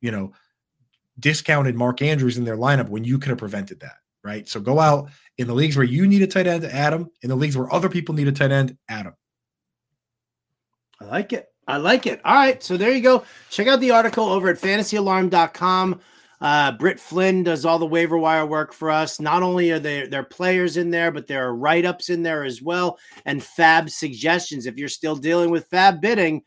you know, discounted Mark Andrews in their lineup when you could have prevented that, right? So go out in the leagues where you need a tight end, add him. In the leagues where other people need a tight end, add him. I like it. I like it. All right. So there you go. Check out the article over at fantasyalarm.com. Uh, Britt Flynn does all the waiver wire work for us. Not only are there, there players in there, but there are write ups in there as well and FAAB suggestions. If you're still dealing with FAAB bidding,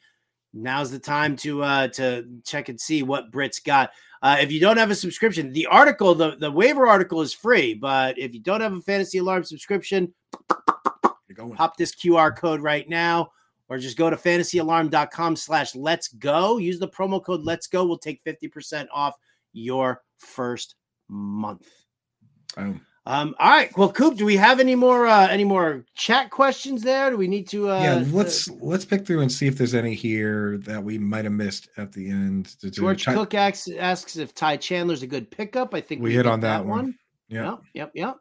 now's the time to uh, to check and see what Britt's got. Uh, if you don't have a subscription, the article, the, the waiver article is free. But if you don't have a Fantasy Alarm subscription, Pop this QR code right now, or just go to fantasyalarm.com slash let's go. Use the promo code let's go. We'll take 50% off your first month. Boom. Um, all right. Well, Coop, do we have any more uh any more chat questions there? Do we need to uh yeah, let's let's pick through and see if there's any here that we might have missed at the end. George try- Cook asks, asks if Ty Chandler's a good pickup. I think We hit on that one. Yeah. Yep, yep, yep.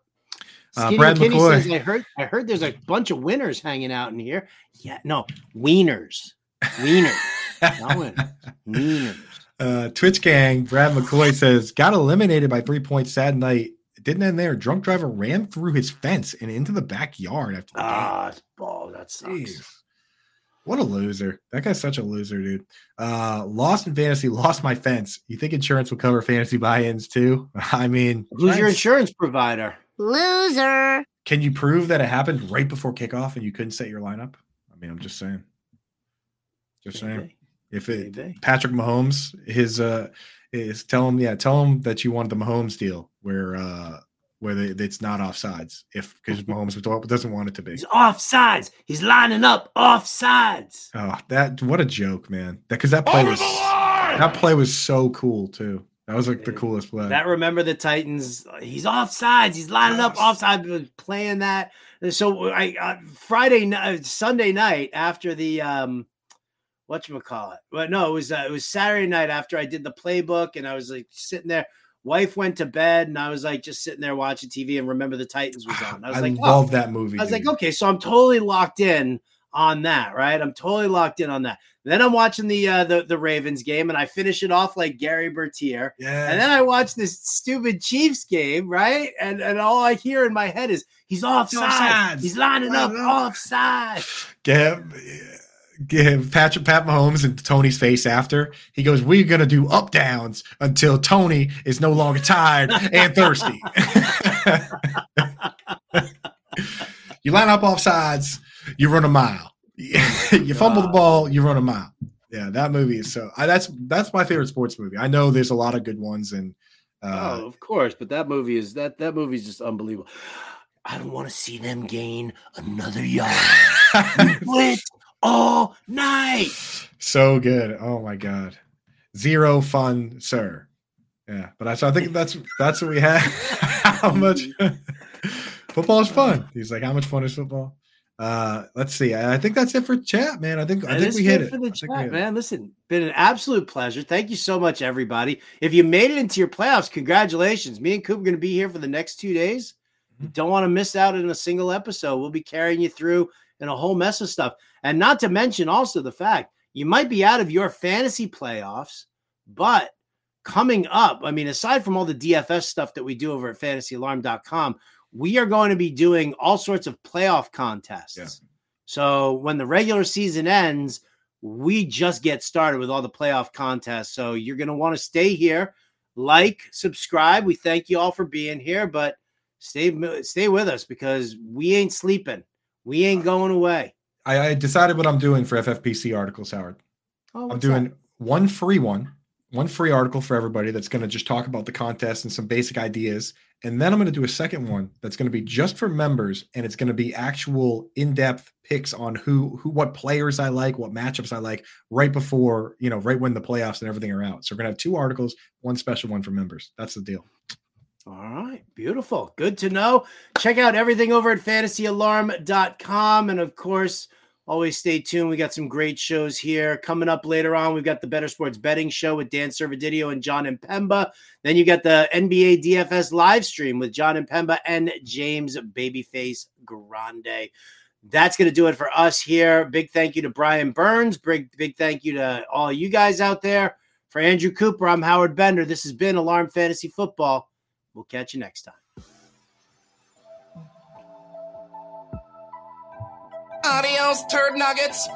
Uh, Brad McKinney McCoy. says, I heard I heard there's a bunch of winners hanging out in here. Yeah, no, wieners. Wieners. Not winners. Wieners. Uh, Twitch gang, Brad McCoy says, got eliminated by three points. Sad night. It didn't end there. Drunk driver ran through his fence and into the backyard after the game. Ah, ball, that sucks. Jeez. What a loser. That guy's such a loser, dude. Uh, lost in fantasy, lost my fence. You think insurance will cover fantasy buy ins too? I mean, Who's your insurance provider? Loser. Can you prove that it happened right before kickoff and you couldn't set your lineup? I mean, I'm just saying. Just saying. Maybe. If it Maybe. Patrick Mahomes, his uh is tell him, yeah, tell him that you wanted the Mahomes deal where uh where they, it's not offsides. If because Mahomes doesn't want it to be. He's offsides. He's lining up offsides. Oh, that what a joke, man. That because that play was that play was so cool too. That was like the coolest play. That remember the Titans. He's offsides. He's lining up Yes. offside, playing that. So I uh, Friday night, Sunday night after the um, what you call it? Well, no, it was uh, it was Saturday night after I did the playbook, and I was like sitting there. Wife went to bed, and I was like just sitting there watching TV, and remember the Titans was on. I was I like, oh. love that movie. I was like, okay, so I'm totally locked in on that, right? I'm totally locked in on that. Then I'm watching the uh, the the Ravens game, and I finish it off like Gary Bertier. yeah. And then I watch this stupid Chiefs game, right? And and all I hear in my head is he's offside. He's lining up Lining up. offside. Give Patrick Pat Mahomes and Tony's face after he goes, "We're gonna do up downs until Tony is no longer tired and thirsty." you line up off sides, you run a mile. you fumble the ball, you run a mile. Yeah, that movie is so. I, that's that's my favorite sports movie. I know there's a lot of good ones, and uh, oh, of course, but that movie is that that movie is just unbelievable. I don't want to see them gain another yard. Went all night. so good. Oh my god, zero fun, sir. Yeah, but I so I think that's that's what we had. how much football is fun? He's like, how much fun is football? Uh, let's see. I I think that's it for chat, man. I think I think we hit it. for the I think we chat, hit it. man. Listen, been an absolute pleasure. Thank you so much, everybody. If you made it into your playoffs, congratulations. Me and Coop are going to be here for the next two days. You Mhm. don't want to miss out on a single episode. We'll be carrying you through in a whole mess of stuff, and not to mention also the fact you might be out of your fantasy playoffs, but coming up, I mean, aside from all the DFS stuff that we do over at FantasyAlarm.com, we are going to be doing all sorts of playoff contests. Yeah. So when the regular season ends, we just get started with all the playoff contests. So you're going to want to stay here, like, subscribe. We thank you all for being here, but stay stay with us because we ain't sleeping. We ain't going away. I, I decided what I'm doing for FFPC articles, Howard. Oh, I'm doing that? one free one, one free article for everybody that's going to just talk about the contest and some basic ideas. And then I'm going to do a second one that's going to be just for members, and it's going to be actual in-depth picks on who, who, what players I like, what matchups I like, right before you know, right when the playoffs and everything are out. So we're going to have two articles, one special one for members. That's the deal. All right, beautiful. Good to know. Check out everything over at fantasyalarm.com. And of course, always stay tuned. We got some great shows here. Coming up later on, we've got the Better Sports Betting Show with Dan Servodidio and Jon Impemba. Then you got the NBA DFS live stream with Jon Impemba and James Babyface Grande. That's going to do it for us here. Big thank you to Brian Burns. Big, big thank you to all you guys out there. For Andrew Cooper, I'm Howard Bender. This has been Alarm Fantasy Football. We'll catch you next time. Adios, turd nuggets.